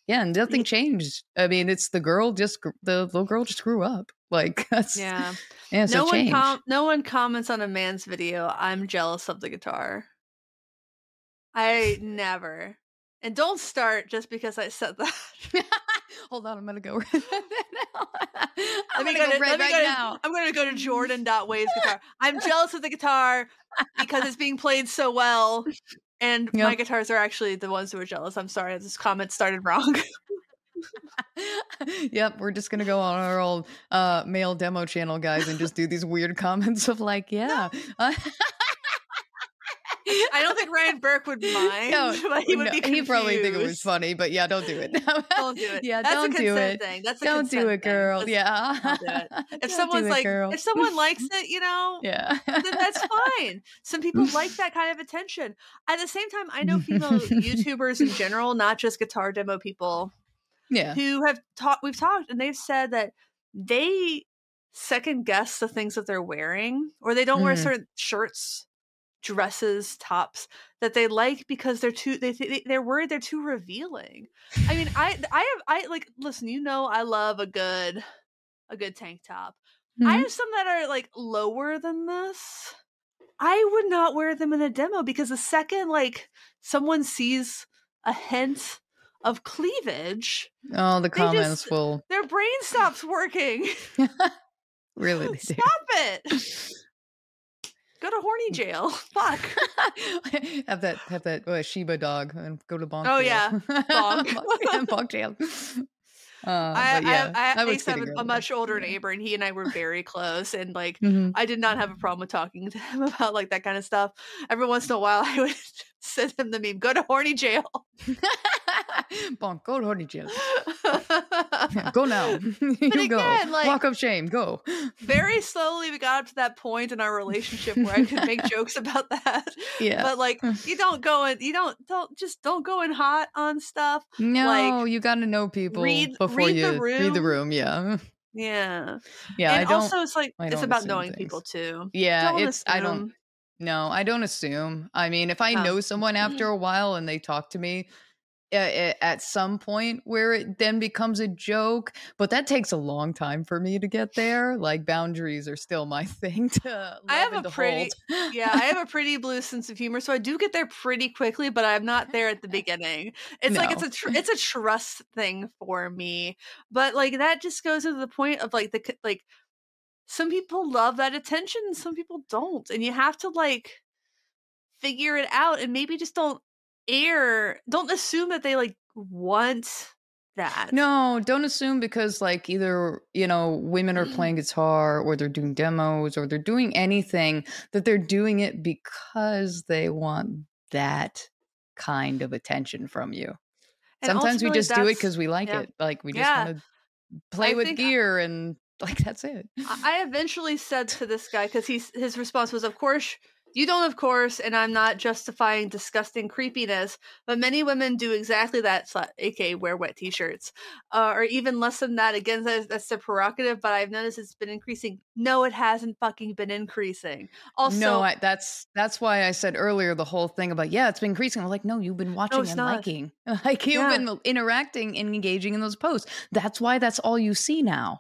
yeah and nothing changed i mean it's the girl just the little girl just grew up *laughs* like that's Yeah. yeah no one com- no one comments on a man's video. I'm jealous of the guitar. I never. And don't start just because I said *laughs* that. Hold on i'm gonna go *laughs* *laughs* I'm gonna go go to- right let me go to- now. I'm gonna go to Jordan.waves *laughs* guitar. I'm jealous of the guitar because it's being played so well. And my guitars are actually the ones who are jealous. I'm sorry, this comment started wrong. yep, we're just gonna go on our old uh, male demo channel, guys, and just do these weird comments of like, yeah. uh, I don't think Ryan Burke would *laughs* mind. *laughs* No, he would no, be he probably think it was funny, but yeah, don't do it. *laughs* Don't do it. Yeah, That's don't a do it. thing. That's a Don't do it, girl. That's- Yeah. it. If Don't someone's it, like, girl. if someone likes it, you know, yeah, then that's fine. Some people like that kind of attention. At the same time, I know female YouTubers in general, not just guitar demo people, yeah. who have talked. We've talked, and they've said that they second guess the things that they're wearing, or they don't wear Mm. certain shirts, dresses, tops that they like because they're too. They th- they're worried they're too revealing. I mean, I I have I like listen. You know, I love a good a good tank top. I Mhm. have some that are like lower than this. I would not wear them in a demo because the second like someone sees a hint of cleavage, Oh, the comments just- will their brain stops working. *laughs* really. *laughs* Stop it. *laughs* Go to horny jail. *laughs* Fuck. *laughs* have that have that uh, Shiba dog and go to bonk. Oh, jail. yeah. Bonk. *laughs* bonk, jail. Uh, I, yeah, I, I, I used to have a, a much older neighbor, and he and I were very close. And like, Mhm. I did not have a problem with talking to him about like that kind of stuff. Every once in a while, I would send him the meme: "Go to horny jail." *laughs* bonk, go to horny jail. *laughs* Go now. *laughs* you But go. like- Walk of shame. Go. very slowly, we got up to that point in our relationship where I could make jokes about that. Yeah. But like, you don't go in, you don't don't just don't go in hot on stuff. no, you got to know people read- before read you the read the room. room. Yeah. Yeah, Yeah. and also it's like it's about knowing things. people too. yeah. Don't It's. I don't. No, I don't assume. I mean, if I Oh. know someone after *clears throat* a while and they talk to me uh, at some point where it then becomes a joke, but that takes a long time for me to get there. Like boundaries are still my *laughs* thing to I have a pretty- yeah, I have a pretty blue sense of humor, so I do get there pretty quickly, but I'm not there at the *laughs* beginning. It's like it's a tr- it's a *laughs* trust thing for me, but like that just goes to the point of like the like some people love that attention, some people don't, and you have to like figure it out, and maybe just don't air, don't assume that they like want that. No, don't assume because like either, you know, women are mm. playing guitar or they're doing demos or they're doing anything that they're doing it because they want that kind of attention from you. And Sometimes we just do it because we like yeah. it. Like we just Yeah. want to play I with gear and like that's it. I I eventually said to this guy because he's his response was, "Of course you don't, of course," and I'm not justifying disgusting creepiness, but many women do exactly that, aka wear wet t-shirts, uh, or even less than that. Again, that's, that's their prerogative, but I've noticed it's been increasing. No, it hasn't fucking been increasing. Also, no, I, that's that's why I said earlier the whole thing about yeah, it's been increasing. I'm like, no, you've been watching it's and not. liking, *laughs* like you've Yeah. been interacting and engaging in those posts. That's why that's all you see now.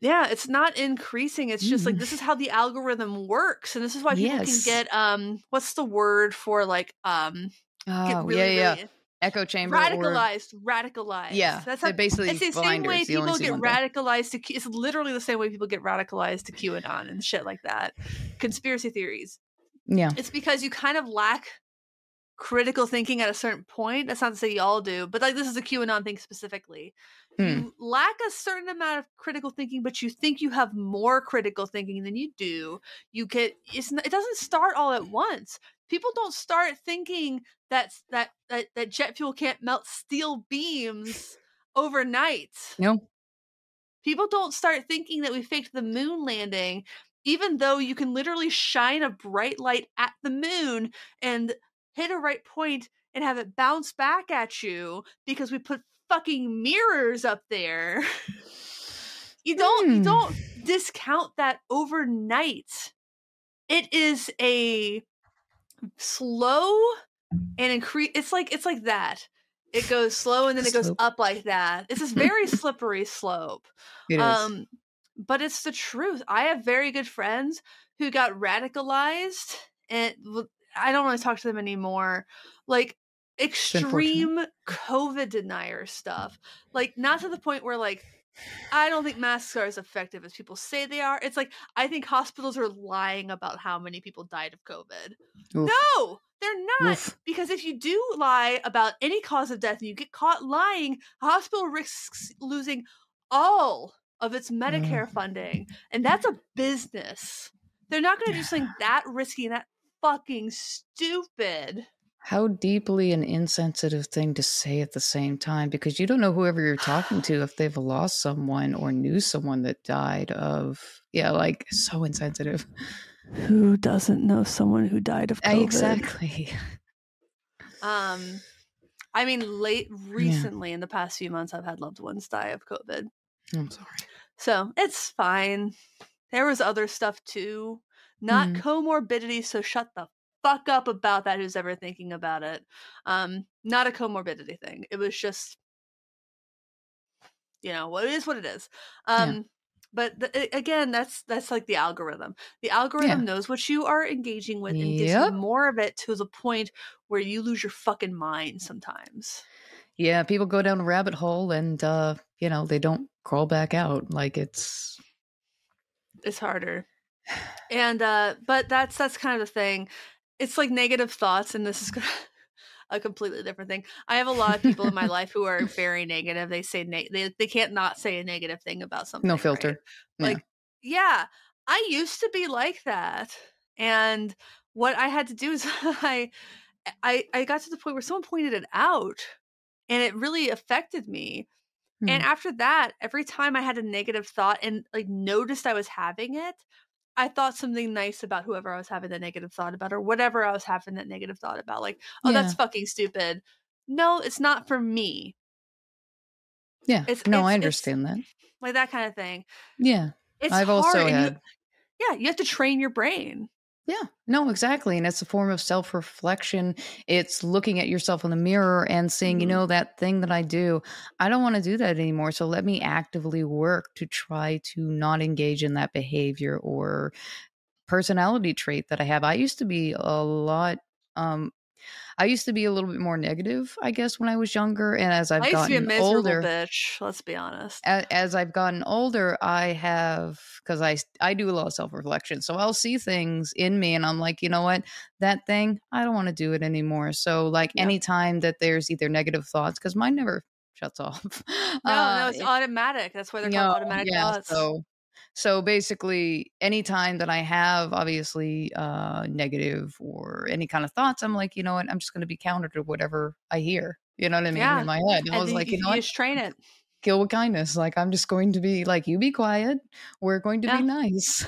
Yeah, it's not increasing. It's just like Mm. this is how the algorithm works, and this is why people Yes. can get um, what's the word for like um, get Oh really, yeah, yeah. really Echo chamber. or- radicalized, radicalized. Yeah, that's how basically It's the same way people get thing. radicalized to. Q- It's literally the same way people get radicalized to QAnon and shit like that. Conspiracy theories. Yeah, It's because you kind of lack critical thinking at a certain point. That's not to say y'all do, but like this is a QAnon thing specifically. Hmm. You lack a certain amount of critical thinking, but you think you have more critical thinking than you do. You get it's it doesn't start all at once. People don't start thinking that that that, that jet fuel can't melt steel beams overnight no, people don't start thinking that we faked the moon landing even though you can literally shine a bright light at the moon and hit a right point and have it bounce back at you because we put fucking mirrors up there *laughs* you don't you Hmm. don't discount that overnight it is a slow and increase it's like it's like that it goes slow and then it goes Slope. up like that it's this very *laughs* slippery slope it um but it's the truth i have very good friends who got radicalized and I don't want to talk to them anymore like. Extreme covid denier stuff like not to the point where like I don't think masks are as effective as people say they are. It's like I think hospitals are lying about how many people died of COVID. Oof. No, they're not. Oof. Because if you do lie about any cause of death and you get caught lying, a hospital risks losing all of its Medicare mm. funding. And that's a business. They're not going to do something that risky and that fucking stupid. How deeply an insensitive thing to say at the same time because you don't know whoever you're talking *sighs* to if they've lost someone or knew someone that died of yeah, like so insensitive. Who doesn't know someone who died of COVID? Exactly. *laughs* Um, I mean, late recently in the past few months, I've had loved ones die of COVID, I'm sorry. so it's fine. There was other stuff too, not Mhm. comorbidity. So shut the fuck up about that. Who's ever thinking about it? Um, not a comorbidity thing. It was just, you know, what it is, what it is. Um. But the, again, that's that's like the algorithm. The algorithm knows what you are engaging with and gives you more of it to the point where you lose your fucking mind sometimes. Yeah, people go down a rabbit hole and uh, you know, they don't crawl back out. Like it's it's harder and uh but that's that's kind of the thing it's like negative thoughts and this is *laughs* a completely different thing i have a lot of people in my *laughs* life who are very negative they say they, they can't not say a negative thing about something no filter. Yeah. like yeah i used to be like that and what i had to do is *laughs* i i i got to the point where someone pointed it out and it really affected me and Hmm. after that, every time I had a negative thought and like noticed I was having it, I thought something nice about whoever I was having the negative thought about or whatever I was having that negative thought about. Like, oh, that's fucking stupid. No, it's not for me. yeah. it's- no, it's- I understand that. Like that kind of thing. Yeah. It's I've hard. also and you- had yeah, you have to train your brain. Yeah, no, exactly. And it's a form of self reflection. It's looking at yourself in the mirror and saying, you Mhm. know, that thing that I do, I don't want to do that anymore. So let me actively work to try to not engage in that behavior or personality trait that I have. I used to be a lot, um, I used to be a little bit more negative, I guess, when I was younger. And as I've I used to be a gotten older, bitch. Let's be honest. a- as I've gotten older, I have because I I do a lot of self reflection, so I'll see things in me, and I'm like, you know what, that thing, I don't want to do it anymore. So like anytime that there's either negative thoughts, because mine never shuts *laughs* off. No, uh, no, it's it- automatic. That's why they're called automatic yeah, thoughts. So so basically, anytime that I have obviously uh, negative or any kind of thoughts, I'm like, you know what, I'm just going to be counter to whatever I hear. You know what I mean Yeah. in my head. And I was like, you, you know you what, just train it. kill with kindness. Like I'm just going to be like, you be quiet. We're going to Yeah. be nice.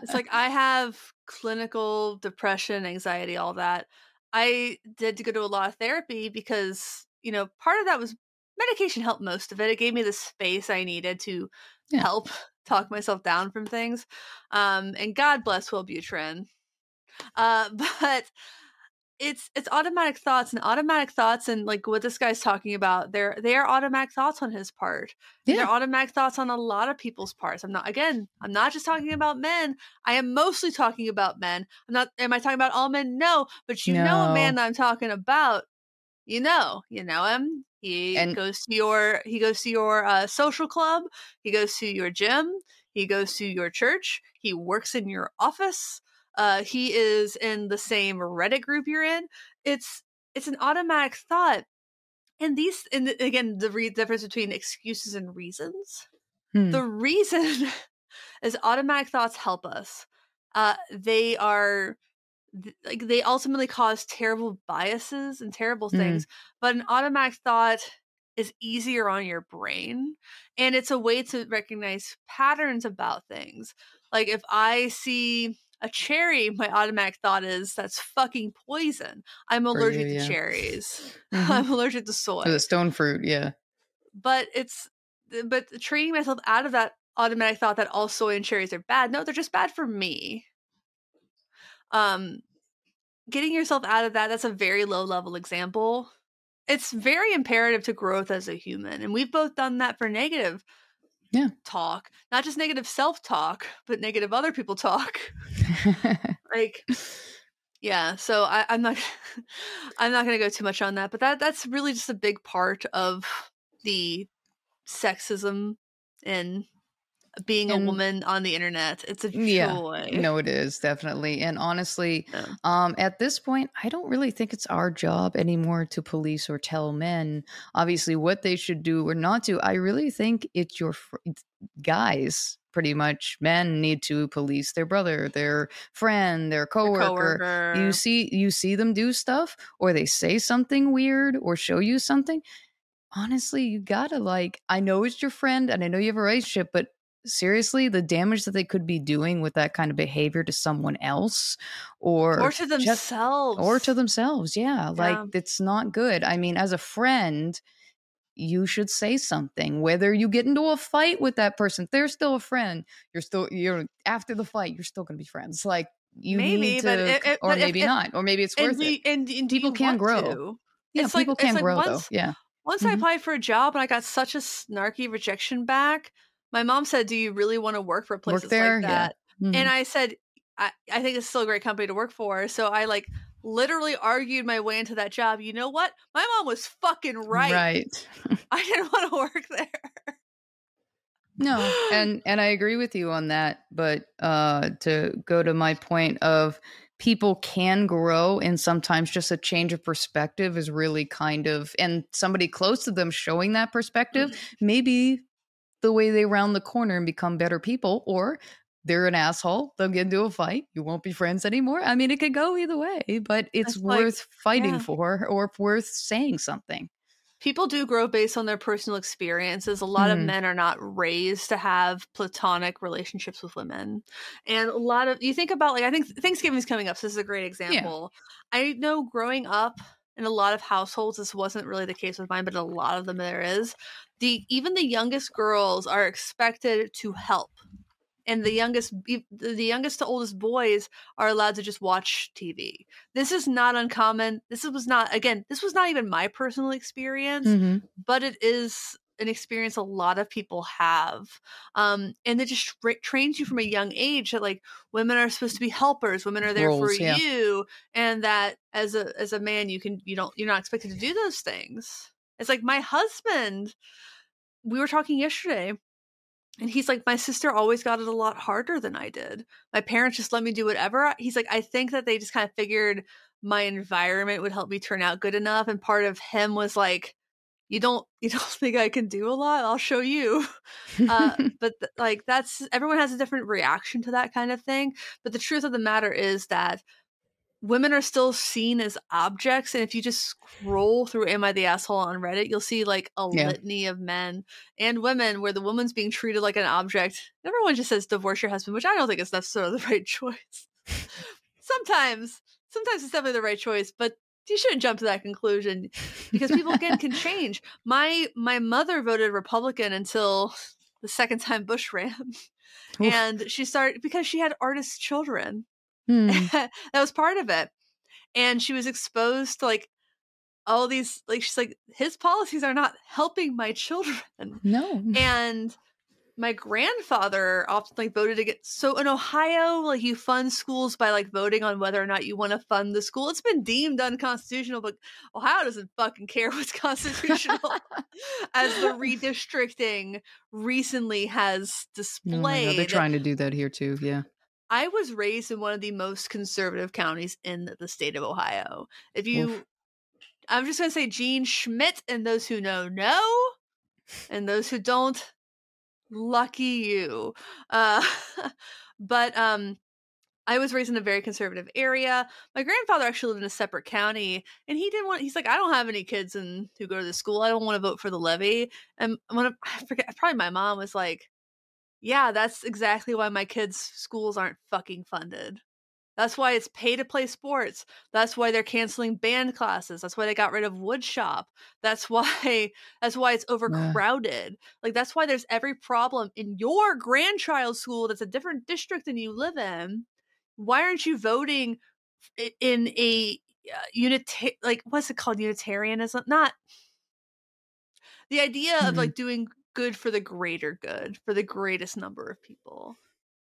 It's like I have clinical depression, anxiety, all that. I did to go to a lot of therapy because, you know, part of that was medication helped most of it. It gave me the space I needed to Yeah. help talk myself down from things. Um, and God bless Will Wellbutrin. Uh, *laughs* but it's it's automatic thoughts and automatic thoughts and like what this guy's talking about, they're they are automatic thoughts on his part. Yeah. They're automatic thoughts on a lot of people's parts. I'm not again, I'm not just talking about men. I am mostly talking about men. I'm not am I talking about all men? No, but you know a man that I'm talking about. You know, you know him. He And- goes to your he goes to your uh, social club. He goes to your gym. He goes to your church. He works in your office. Uh, he is in the same Reddit group you're in. It's it's an automatic thought. And these, and the- again, the re- difference between excuses and reasons. Hmm. The reason *laughs* is automatic thoughts help us. Uh, they are th- like they ultimately cause terrible biases and terrible Mhm. things, but an automatic thought is easier on your brain, and it's a way to recognize patterns about things. Like if I see a cherry, my automatic thought is that's fucking poison. I'm For you, allergic to yeah. cherries. *laughs* Mhm. I'm allergic to soy To the stone fruit, yeah. but it's but training myself out of that automatic thought that all soy and cherries are bad no they're just bad for me um getting yourself out of that that's a very low level example it's very imperative to growth as a human and we've both done that for negative Yeah. talk not just negative self talk but negative other people talk *laughs* like yeah so I, i'm not *laughs* i'm not going to go too much on that but that that's really just a big part of the sexism in being And- a woman on the internet. It's a joy. Yeah. No, it is definitely. And honestly, Yeah. um, at this point, I don't really think it's our job anymore to police or tell men, obviously, what they should do or not do. I really think it's your fr- guys, pretty much. Men need to police their brother, their friend, their coworker. coworker. You see, you see them do stuff, or they say something weird, or show you something. Honestly, you gotta like. I know it's your friend, and I know you have a relationship, but seriously the damage that they could be doing with that kind of behavior to someone else or or to just- themselves. or to themselves yeah like it's not good i mean as a friend you should say something whether you get into a fight with that person they're still a friend you're still you're after the fight you're still going to be friends like you Maybe, need to but it- it- or but maybe if- not or maybe it's worth it and, and People can grow. to? yeah it's like- people it's can like grow once- though yeah Once I Mhm. applied for a job and I got such a snarky rejection back, my mom said, "Do you really want to work for places there? like Yeah. that?" Mhm. And I said, I, "I think it's still a great company to work for." So I like literally argued my way into that job. You know what? My mom was fucking right. right *laughs* I didn't want to work there. No, *laughs* and and I agree with you on that. But uh, to go to my point of people can grow, and sometimes just a change of perspective is really kind of, and somebody close to them showing that perspective, maybe the way they round the corner and become better people, or they're an asshole. They'll get into a fight. You won't be friends anymore. I mean, it could go either way, but it's like- worth fighting yeah. for, or worth saying something. people do grow based on their personal experiences. A lot of Mhm. men are not raised to have platonic relationships with women. And a lot of you think about like I think Thanksgiving's coming up, so this is a great example. I know growing up in a lot of households this wasn't really the case with mine, but in a lot of them there is. The even the youngest girls are expected to help. And the youngest the youngest to oldest boys are allowed to just watch TV. This is not uncommon. This was not again, this was not even my personal experience Mhm. but it is an experience a lot of people have um and it just tra- trains you from a young age that like women are supposed to be helpers women are there Roles, for yeah. you and that as a as a man you can you don't you're not expected to do those things it's like my husband we were talking yesterday and he's like my sister always got it a lot harder than i did my parents just let me do whatever he's like i think that they just kind of figured my environment would help me turn out good enough and part of him was like you don't *laughs* you don't think i can do a lot? I'll show you. *laughs* Uh, *laughs* but th- like that's everyone has a different reaction to that kind of thing but the truth of the matter is that women are still seen as objects and if you just scroll through am i the asshole on reddit you'll see like a Yeah. litany of men and women where the woman's being treated like an object. Everyone just says divorce your husband which i don't think is necessarily the right choice. Sometimes sometimes it's definitely the right choice but you shouldn't jump to that conclusion because people again can *laughs* change. My my mother voted Republican until the second time Bush ran, *laughs* Oof. and she started because she had artist children. Hmm. *laughs* that was part of it, and she was exposed to like all these like she's like his policies are not helping my children, No. and my grandfather often like voted against so in ohio like you fund schools by like voting on whether or not you want to fund the school it's been deemed unconstitutional but ohio doesn't fucking care *laughs* what's constitutional *laughs* as the redistricting recently has Oh my God, displayed they're trying to do that here too. Yeah. I was raised in one of the most conservative counties in the state of Ohio. If you, Oof. I'm just going to say Jean Schmidt, and those who know, know, and those who don't, lucky you. Uh, *laughs* but um, I was raised in a very conservative area. My grandfather actually lived in a separate county, and he didn't want. He's like, I don't have any kids and who go to the school. I don't want to vote for the levy. And one of, *laughs* I forget, probably my mom was like, yeah, that's exactly why my kids' schools aren't fucking funded. That's why it's pay to play sports. That's why they're canceling band classes. That's why they got rid of wood shop. That's *laughs* why that's why it's overcrowded. Like that's why there's every problem in your grandchild's school that's a different district than you live in. Why aren't you voting in a uh, unita- like what's it called unitarianism? Not the idea of Mhm. like doing good for the greater good for the greatest number of people.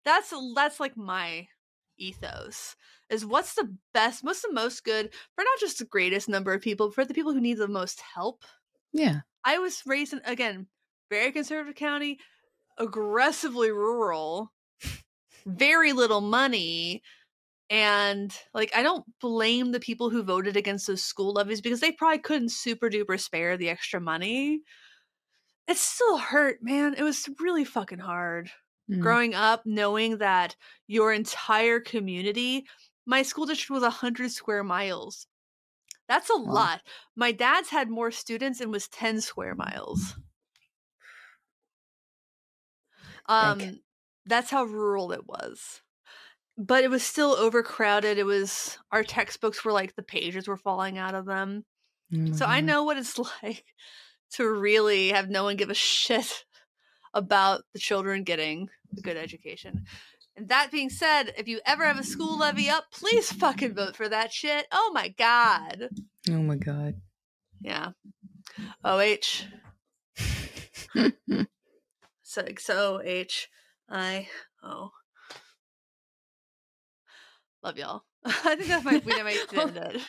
That's that's like my ethos is what's the best what's the most good for not just the greatest number of people for the people who need the most help Yeah. i was raised in again very conservative county aggressively rural, very little money. And like, I don't blame the people who voted against those school levies because they probably couldn't super duper spare the extra money. It still hurt, man. It was really fucking hard Mm. growing up knowing that your entire community my school district was 100 square miles. That's a Wow. lot. My dad's had more students and was 10 square miles. Um that's how rural it was. But it was still overcrowded. It was our textbooks were like the pages were falling out of them. My so I know what it's *laughs* like to really have no one give a shit about the children getting a good education. And that being said, if you ever have a school levy up, please fucking vote for that shit. Oh my god. Oh my god. Yeah. OH. *laughs* So so H I O. Love y'all. *laughs* I think that's my we might *laughs* end it.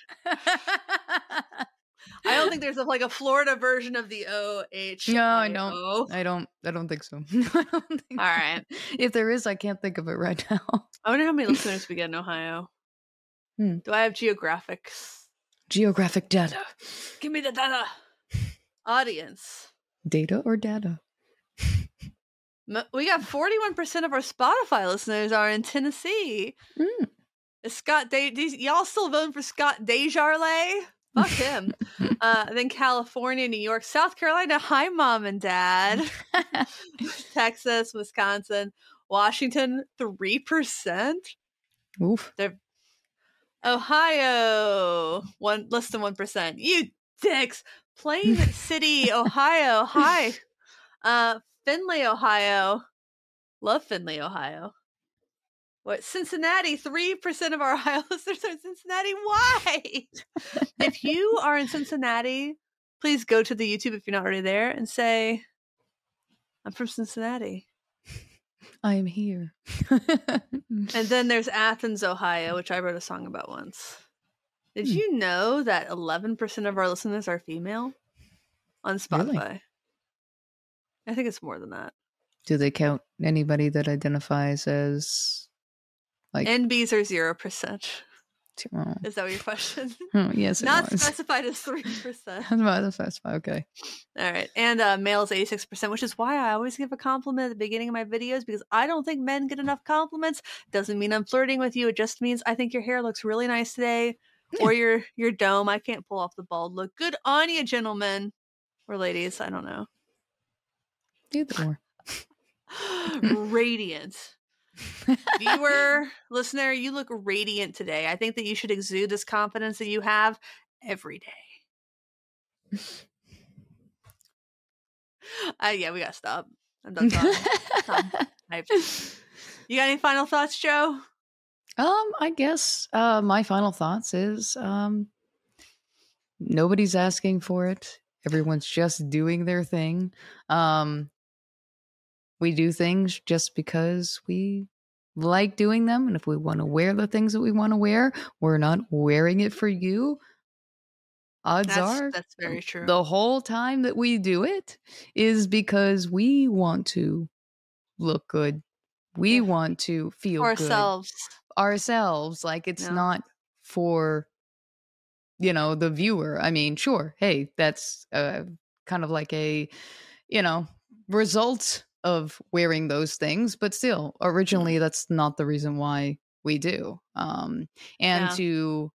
I don't think there's a, like a Florida version of the O H. No, I don't. I don't. I don't think so. *laughs* Don't think All right. If there is, I can't think of it right *laughs* now. I wonder how many listeners we get in Ohio. Hmm. Do I have geographics? Geographic data. Give me the data. Audience. Data or data? We got 41% of our Spotify listeners are in Tennessee. Mm. Is Scott Day y'all still voting for Scott DesJarlais? Fuck him. uh, then California, New York, South Carolina. Hi, mom and dad. *laughs* Texas, Wisconsin, Washington, 3%. Oof. Ohio, one less than one percent. You dicks. Plain City, Ohio. Hi. *laughs* Uh, Findlay, Ohio. Love Findlay, Ohio. What? Cincinnati. Three percent of our *laughs* Ohio listeners are in Cincinnati. Why? if you are in Cincinnati, please go to the YouTube if you're not already there and say, "I'm from Cincinnati." I am here. *laughs* And then there's Athens, Ohio, which I wrote a song about once. Did Hmm. you know that 11% of our listeners are female on Really? Spotify? I think it's more than that. Do they count anybody that identifies as like? NBs are 0%. oh. Is that your question? Oh, *laughs* yes, it Not was. specified as 3%. I was about to. Okay. All right. And uh, male is 86%, which is why I always give a compliment at the beginning of my videos because I don't think men get enough compliments. Doesn't mean I'm flirting with you. It just means I think your hair looks really nice today or *clears throat* your your dome. I can't pull off the bald look. Good on you, gentlemen or ladies. I don't know. Either or. *laughs* radiant. Viewer, listener, you look radiant today. I think that you should exude this confidence that you have every day. Uh, yeah, we gotta stop. I'm done talking. Tom. You got any final thoughts, Joe? Um, I guess uh, my final thoughts is um, nobody's asking for it. Everyone's just doing their thing. Um, we do things just because we like doing them, and if we want to wear the things that we want to wear, we're not wearing it for you. Odds That's, are that's very true. the whole time that we do it is because we want to look good. We Yeah. want to feel For good ourselves. ourselves like it's Yeah. not for you know the viewer i mean sure hey that's uh, kind of like a you know result of wearing those things but still Mm-hmm. originally that's not the reason why we do um and Yeah. to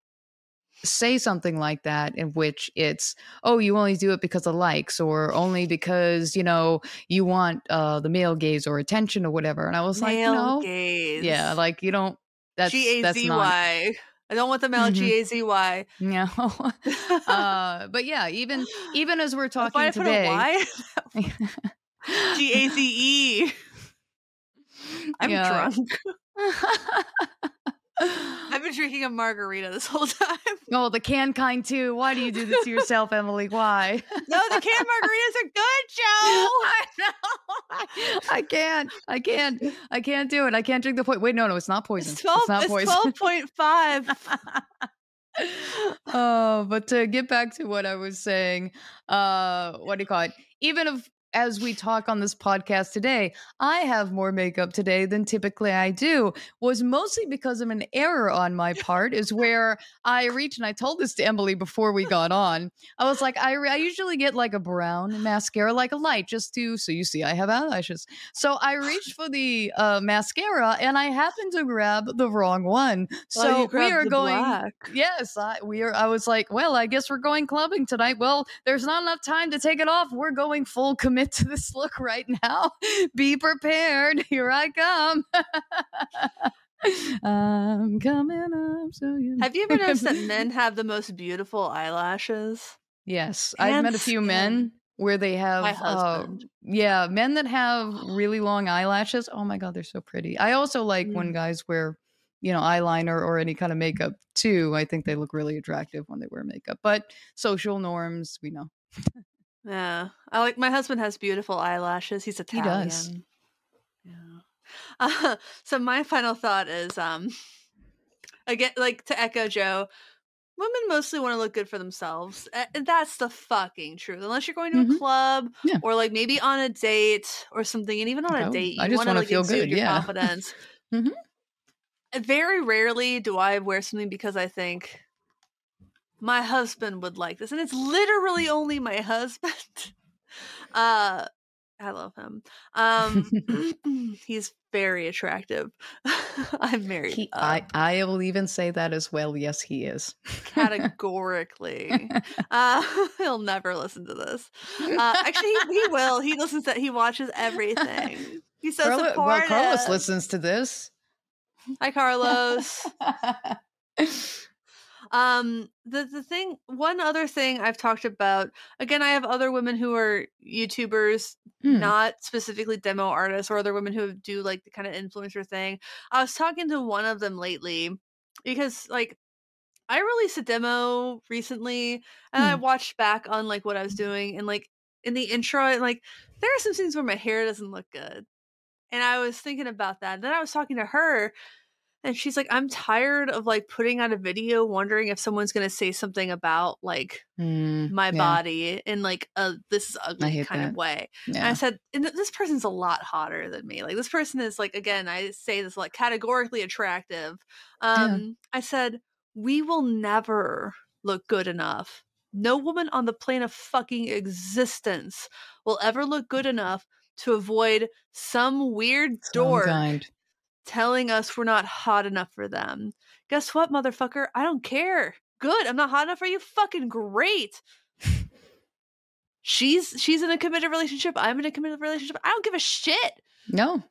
say something like that in which it's oh you only do it because of likes or only because you know you want uh the male gaze or attention or whatever and i was like no gaze. yeah like you don't that's G A that's not Y. I don't want the male Mhm. G A Z Y. *laughs* no *laughs* uh but yeah even even as we're talking did I put a today Y? *laughs* G A Z E. I'm Yeah. drunk. *laughs* I've been drinking a margarita this whole time. oh the can kind too why do you do this to yourself emily why No, the canned margaritas are good, Joe. *laughs* I know. I can't. I can't. I can't do it. I can't drink the poison. Wait, no, no, it's not poison. It's twelve. It's not poison. twelve point five. *laughs* oh, but to get back to what I was saying, uh, what do you call it? Even if as we talk on this podcast today, I have more makeup today than typically I do, was mostly because of an error on my *laughs* part, is where I reached, and I told this to Emily before we got on. I was like, I, I usually get like a brown mascara, like a light, just to, so you see I have eyelashes. So I reached for the uh, mascara and I happened to grab the wrong one. Well, So we are going, black. yes, I, we are, I was like, well, I guess we're going clubbing tonight. Well, there's not enough time to take it off. We're going full commit to this look right now. *laughs* Be prepared. Here I come. *laughs* I'm coming up. So you Have you ever noticed that men *laughs* have the most beautiful eyelashes? Yes, I've met a few men where they have, uh, yeah, men that have *gasps* really long eyelashes. Oh my god, they're so pretty. I also like when Mm. guys wear, you know, eyeliner or any kind of makeup too. I think they look really attractive when they wear makeup. But social norms, we know. Yeah, I like my husband has beautiful eyelashes. He's He Italian. does. Yeah. Uh, *laughs* so my final thought is, um, again, like to echo Joe, women mostly want to look good for themselves, and that's the fucking truth. Unless you're going to a Mhm. club Yeah. or like maybe on a date or something, and even on a date, you I just want to wanna like feel exude good, your yeah. confidence. *laughs* Mhm. Very rarely do I wear something because I think my husband would like this, and it's literally only my husband. *laughs* Uh, I love him. Um, *laughs* *clears throat* he's very attractive. *laughs* I'm married. He, I, I will even say that as well. Yes, he is. categorically. uh, he'll never listen to this. Uh, actually, he, he will. He listens to. He watches everything. He's so Carlo- well, supportive. Carlos listens to this. Hi, Carlos. Um, the the thing, one other thing I've talked about. Again, I have other women who are YouTubers, Hmm. not specifically demo artists, or other women who do like the kind of influencer thing. I was talking to one of them lately because, like, I released a demo recently, and I Hmm. watched back on like what I was doing, and like in the intro, and, like there are some things where my hair doesn't look good, and I was thinking about that. And Then I was talking to her, and she's like, "I'm tired of like putting out a video, wondering if someone's gonna say something about like Hmm, my yeah, body in like a this is ugly kind that. of way." And I said, this person's a lot hotter than me. Like this person is like again, I say this like categorically attractive. Um I said, "We will never look good enough. No woman on the plane of fucking existence will ever look good enough to avoid some weird door telling us we're not hot enough for them. Guess what, motherfucker? I don't care. Good. I'm not hot enough for you. Fucking great. She's she's in a committed relationship. I'm in a committed relationship. I don't give a shit. No.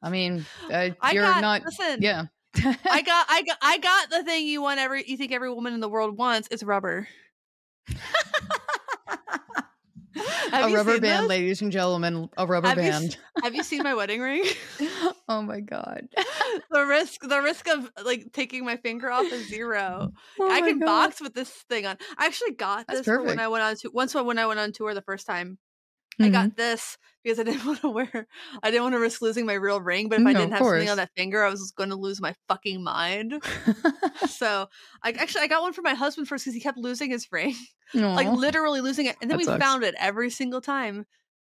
I mean, uh, I you're got not. listen. Yeah. I *laughs* got I got I got the thing you want every you think every woman in the world wants. It's rubber. *laughs* Have a you rubber seen band, ladies and gentlemen. A rubber Have you band. Have you seen my wedding ring? *laughs* *laughs* oh my god. the risk the risk of like taking my finger off is zero. Oh I can God. box with this thing on. I actually got That's this for when. I went on to once when I went on tour the first time. I Mhm. got this because I *laughs* didn't want to wear I didn't want to risk losing my real ring, but if I didn't have something on that finger, I was going to lose my fucking mind. *laughs* so, I actually I got one for my husband first because he kept losing his *laughs* ring, like literally losing it, and then That we sucks. found it every single time.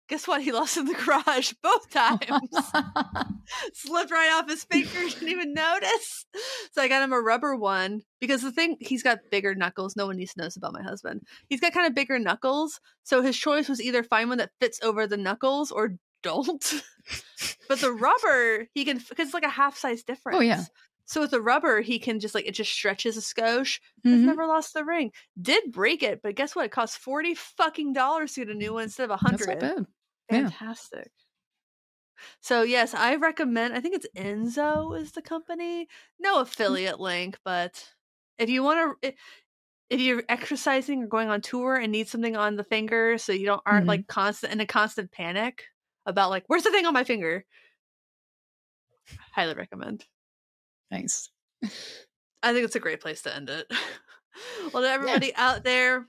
Guess what? He lost in the garage *laughs* both times. *laughs* Slipped right off his finger, *laughs* didn't even notice. So I got him a rubber one because the thing he's got bigger knuckles. No one needs to know about my husband. He's got kind of bigger knuckles, so his choice was either find one that fits over the knuckles or don't. but the rubber he can because it's like a half size difference. Oh, yeah. So with the rubber, he can just like it just stretches a skosh. Mhm. never lost the ring. Did break it, but guess what? It cost forty fucking dollars to get a new one instead of a That's hundred. bad. Yeah. Fantastic. So yes, I recommend. I think it's Enso is the company. No affiliate link, but if you want to, if you're exercising or going on tour and need something on the finger, so you don't aren't Mhm. like constant in a constant panic about like where's the thing on my finger. Highly recommend. Nice. I think it's a great place to end it. *laughs* well, to everybody out there,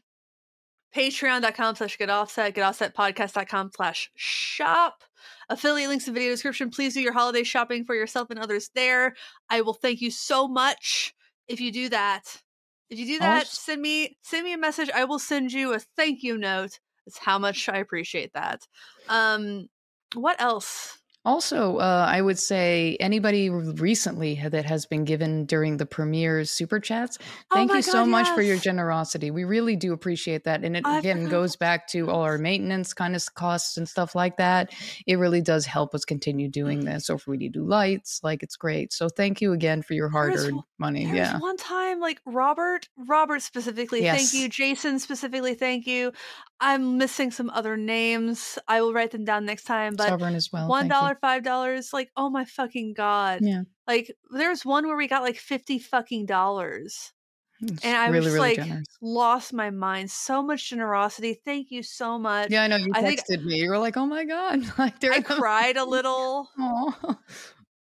patreon.com slash get offset, get offsetpodcast.com slash shop. Affiliate links in the video description. Please do your holiday shopping for yourself and others there. I will thank you so much if you do that. If you do that, send me send me a message. I will send you a thank you note It's how much I appreciate that. Um, what else? Also, uh, I would say anybody recently that has been given during the premieres super chats, Oh thank my you so God, much for your generosity. We really do appreciate that. And it I again goes back to all our maintenance kind of costs and stuff like that. It really does help us continue doing Mm. this. So if we need to do lights, like it's great. So thank you again for your hard earned money. Yeah. one time, like Robert, Robert specifically, thank you. Jason specifically, thank you. I'm missing some other names. I will write them down next time. But Sovereign as well. one Thank you. Dollar, five dollars, like oh my fucking god! Yeah. Like there's one where we got like fifty fucking dollars, It's and I really, was really like generous. lost my mind. So much generosity. Thank you so much. Yeah, I know you I think texted me. You were like, "Oh my god!" *laughs* Like they're I cried a little.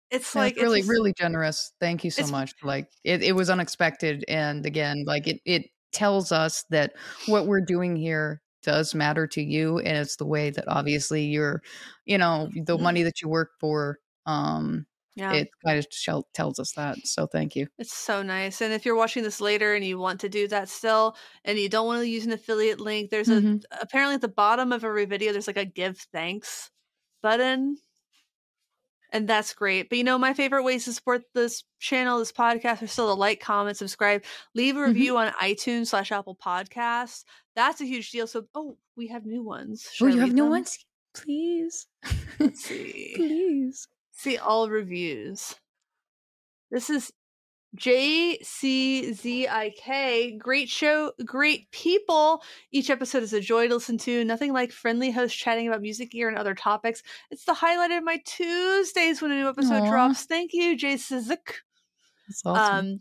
It's That's like it's really, just- really generous. Thank you so much. Like it, it was unexpected, and again, like it, it tells us that what we're doing here does matter to you, and it's the way that obviously you're, you know, the Mhm. money that you work for. Um, yeah. it kind of tells us that. So thank you. It's so nice. And if you're watching this later and you want to do that still and you don't want to use an affiliate link, there's Mhm. a apparently at the bottom of every video there's like a give thanks button. And that's great. But you know, my favorite ways to support this channel, this podcast, are still to like, comment, subscribe, leave a Mhm. review on iTunes slash Apple Podcasts. That's a huge deal. So oh, we have new ones. Should Oh, you have new them? ones, please, Let's *laughs* see. please. See all reviews. This is JCZIK. Great show, great people. Each episode is a joy to listen to. Nothing like friendly hosts chatting about music gear and other topics. It's the highlight of my Tuesdays when a new episode Aw. drops. Thank you. That's awesome. Um,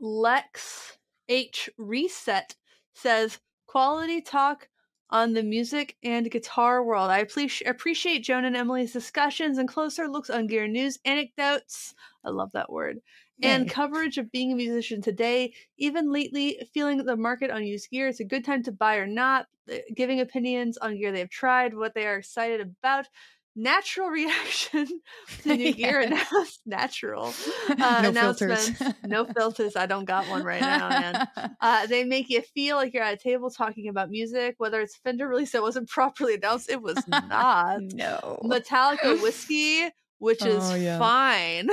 Lex H Reset says quality talk on the music and guitar world. I appreci- appreciate Joan and Emily's discussions and closer looks on gear news, anecdotes. I love that word. And coverage of being a musician today, even lately, feeling the market on used gear. It's a good time to buy or not, uh, giving opinions on gear they have tried, what they are excited about. Natural *laughs* reaction to new *laughs* gear, it's natural *laughs* uh, no filters. announcements. no filters. I don't got one right now, man. Uh, they make you feel like you're at a table talking about music, whether it's Fender release that wasn't properly announced. It was not. no. Metallica whiskey, which is Oh, yeah. fine.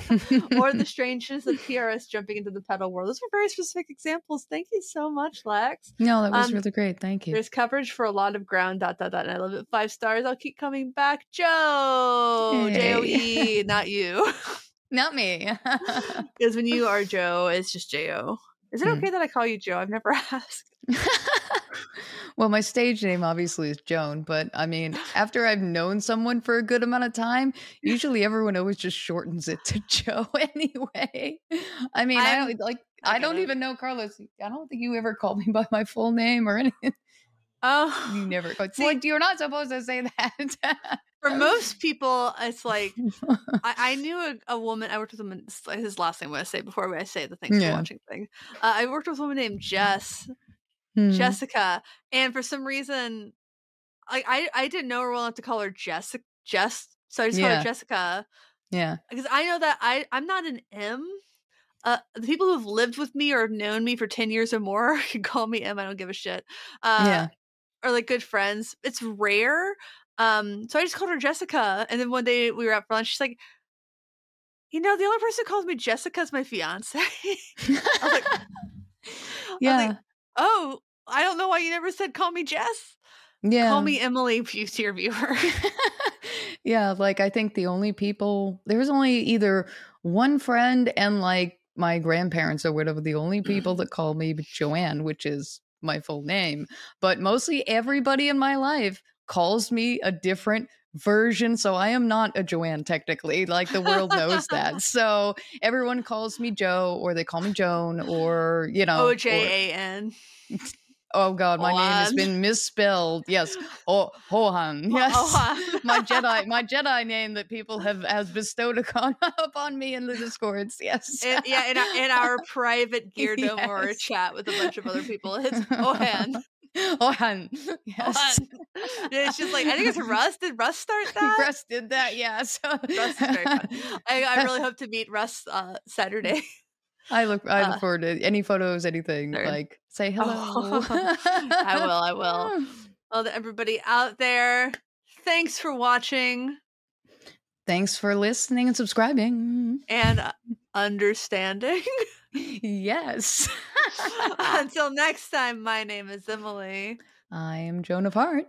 *laughs* or the *laughs* strangeness of PRS jumping into the pedal world. Those were very specific examples. Thank you so much, Lex. no, that was um, really great. Thank you. There's coverage for a lot of ground. Dot dot dot. And I love it. Five stars. I'll keep coming back. Joe, J O. E, *laughs* not you. Not me. Because when you are Joe, it's just J O. Is it Hmm. okay that I call you Joe? I've never asked. Well, my stage name obviously is Joan, but I mean, *laughs* after I've known someone for a good amount of time, usually everyone always just shortens it to *laughs* Joe *laughs* anyway. I mean, I I'm- don't like I I don't even know Carlos. I don't think you ever called me by my full name or anything. Oh, You never. See- well, you're not supposed to say that. for most people, it's like I, I knew a, a woman. I worked with a woman. His last name. What I say before I say the thanks Yeah. for watching thing. Uh, I worked with a woman named Jess, Hmm. Jessica, and for some reason, like I I didn't know her well enough to call her Jessica. Jess, so I just called Yeah. her Jessica yeah. because I know that I I'm not an M. Uh, the people who have lived with me or have known me for ten years or more *laughs* can call me M. I don't give a shit. Uh, yeah. Or like good friends. It's rare. Um, so I just called her Jessica, and then one day we were out for lunch. She's like, "You know, the only person who calls me Jessica is my fiance." *laughs* *laughs* like- yeah. Oh, I don't know why you never said call me Jess. yeah. Call me Emily, dear viewer. *laughs* yeah, like I think the only people there's only either one friend and like my grandparents or whatever, the only people mm-hmm. that call me Joanne, which is my full name. But mostly everybody in my life calls me a different version. So I am not a Joanne technically. Like the world knows that. *laughs* So everyone calls me Joe or they call me Joan or, you oh, know. O or- J A N. Oh God, my name has been misspelled. Yes. Oh Hohan. Yes Oh, *laughs* my Jedi, my Jedi name that people have has bestowed upon *laughs* upon me in the discords. Yes, yeah, in our, in our private Gear No More Yes. chat with a bunch of other people. It's Ohan. *laughs* Ohan. *laughs* Yes, *laughs* Ohan. It's just like I think it's Russ. Did Russ start that? Russ did that. Yes, Russ is very fun. I, I really hope to meet Russ uh, Saturday. I look. I look Uh, forward to any photos, anything. Third. Like say hello. Oh, I will, I will. Well, to everybody out there, thanks for watching Thanks for listening and subscribing. and uh, understanding. Yes. *laughs* Until next time, my name is Emily. I am Joan of Heart.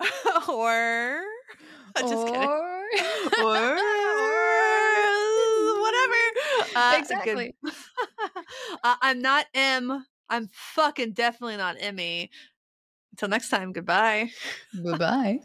*laughs* or *laughs* just or... kidding. Or, or whatever. Uh, good. exactly. uh, I'm not M. I'm fucking definitely not Emmy. Until next time, goodbye. Bye bye.